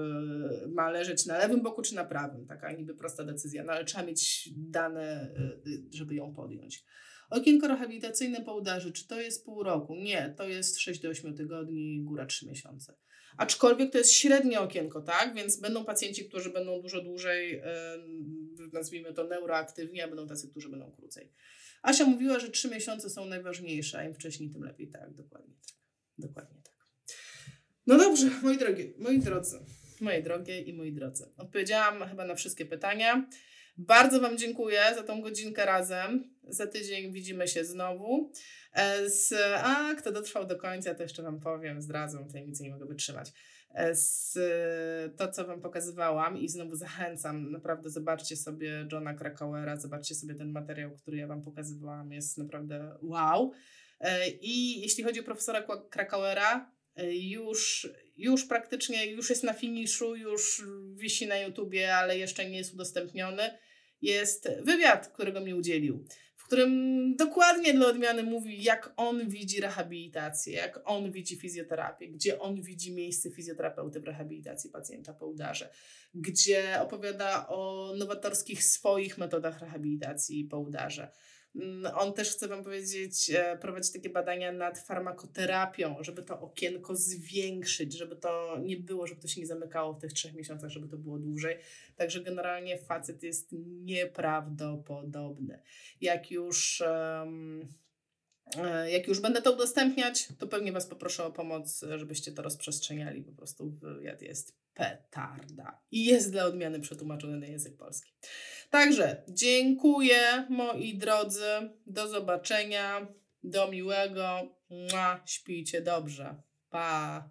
ma leżeć na lewym boku, czy na prawym. Taka niby prosta decyzja, no ale trzeba mieć dane, y, y, żeby ją podjąć. Okienko rehabilitacyjne po udarze, czy to jest pół roku? Nie, to jest 6 do 8 tygodni, góra 3 miesiące. Aczkolwiek to jest średnie okienko, tak? Więc będą pacjenci, którzy będą dużo dłużej, nazwijmy to neuroaktywni, a będą tacy, którzy będą krócej. Asia mówiła, że 3 miesiące są najważniejsze, a im wcześniej, tym lepiej. Tak, dokładnie tak. Dokładnie tak. No dobrze, moi drogi, moi drodzy, moje drogie i moi drodzy. Odpowiedziałam chyba na wszystkie pytania. Bardzo Wam dziękuję za tą godzinkę razem. Za tydzień widzimy się znowu. E, z, a kto dotrwał do końca, to jeszcze Wam powiem, zdradzę, tajemnicę nie mogę wytrzymać. E, z, to, co Wam pokazywałam i znowu zachęcam, naprawdę zobaczcie sobie Johna Krakauera, zobaczcie sobie ten materiał, który ja Wam pokazywałam, jest naprawdę wow. E, I jeśli chodzi o profesora Krakauera, już, już praktycznie już jest na finiszu, już wisi na YouTubie, ale jeszcze nie jest udostępniony. Jest wywiad, którego mi udzielił, w którym dokładnie dla odmiany mówi, jak on widzi rehabilitację, jak on widzi fizjoterapię, gdzie on widzi miejsce fizjoterapeuty w rehabilitacji pacjenta po udarze, gdzie opowiada o nowatorskich swoich metodach rehabilitacji po udarze on też chce Wam powiedzieć, e, prowadzić takie badania nad farmakoterapią, żeby to okienko zwiększyć, żeby to nie było, żeby to się nie zamykało w tych trzech miesiącach, żeby to było dłużej. Także generalnie facet jest nieprawdopodobny. Jak już. Um, jak już będę to udostępniać, to pewnie Was poproszę o pomoc, żebyście to rozprzestrzeniali. Po prostu wywiad jest petarda i jest dla odmiany przetłumaczony na język polski. Także dziękuję moi drodzy. Do zobaczenia. Do miłego. Mua, śpijcie dobrze. Pa.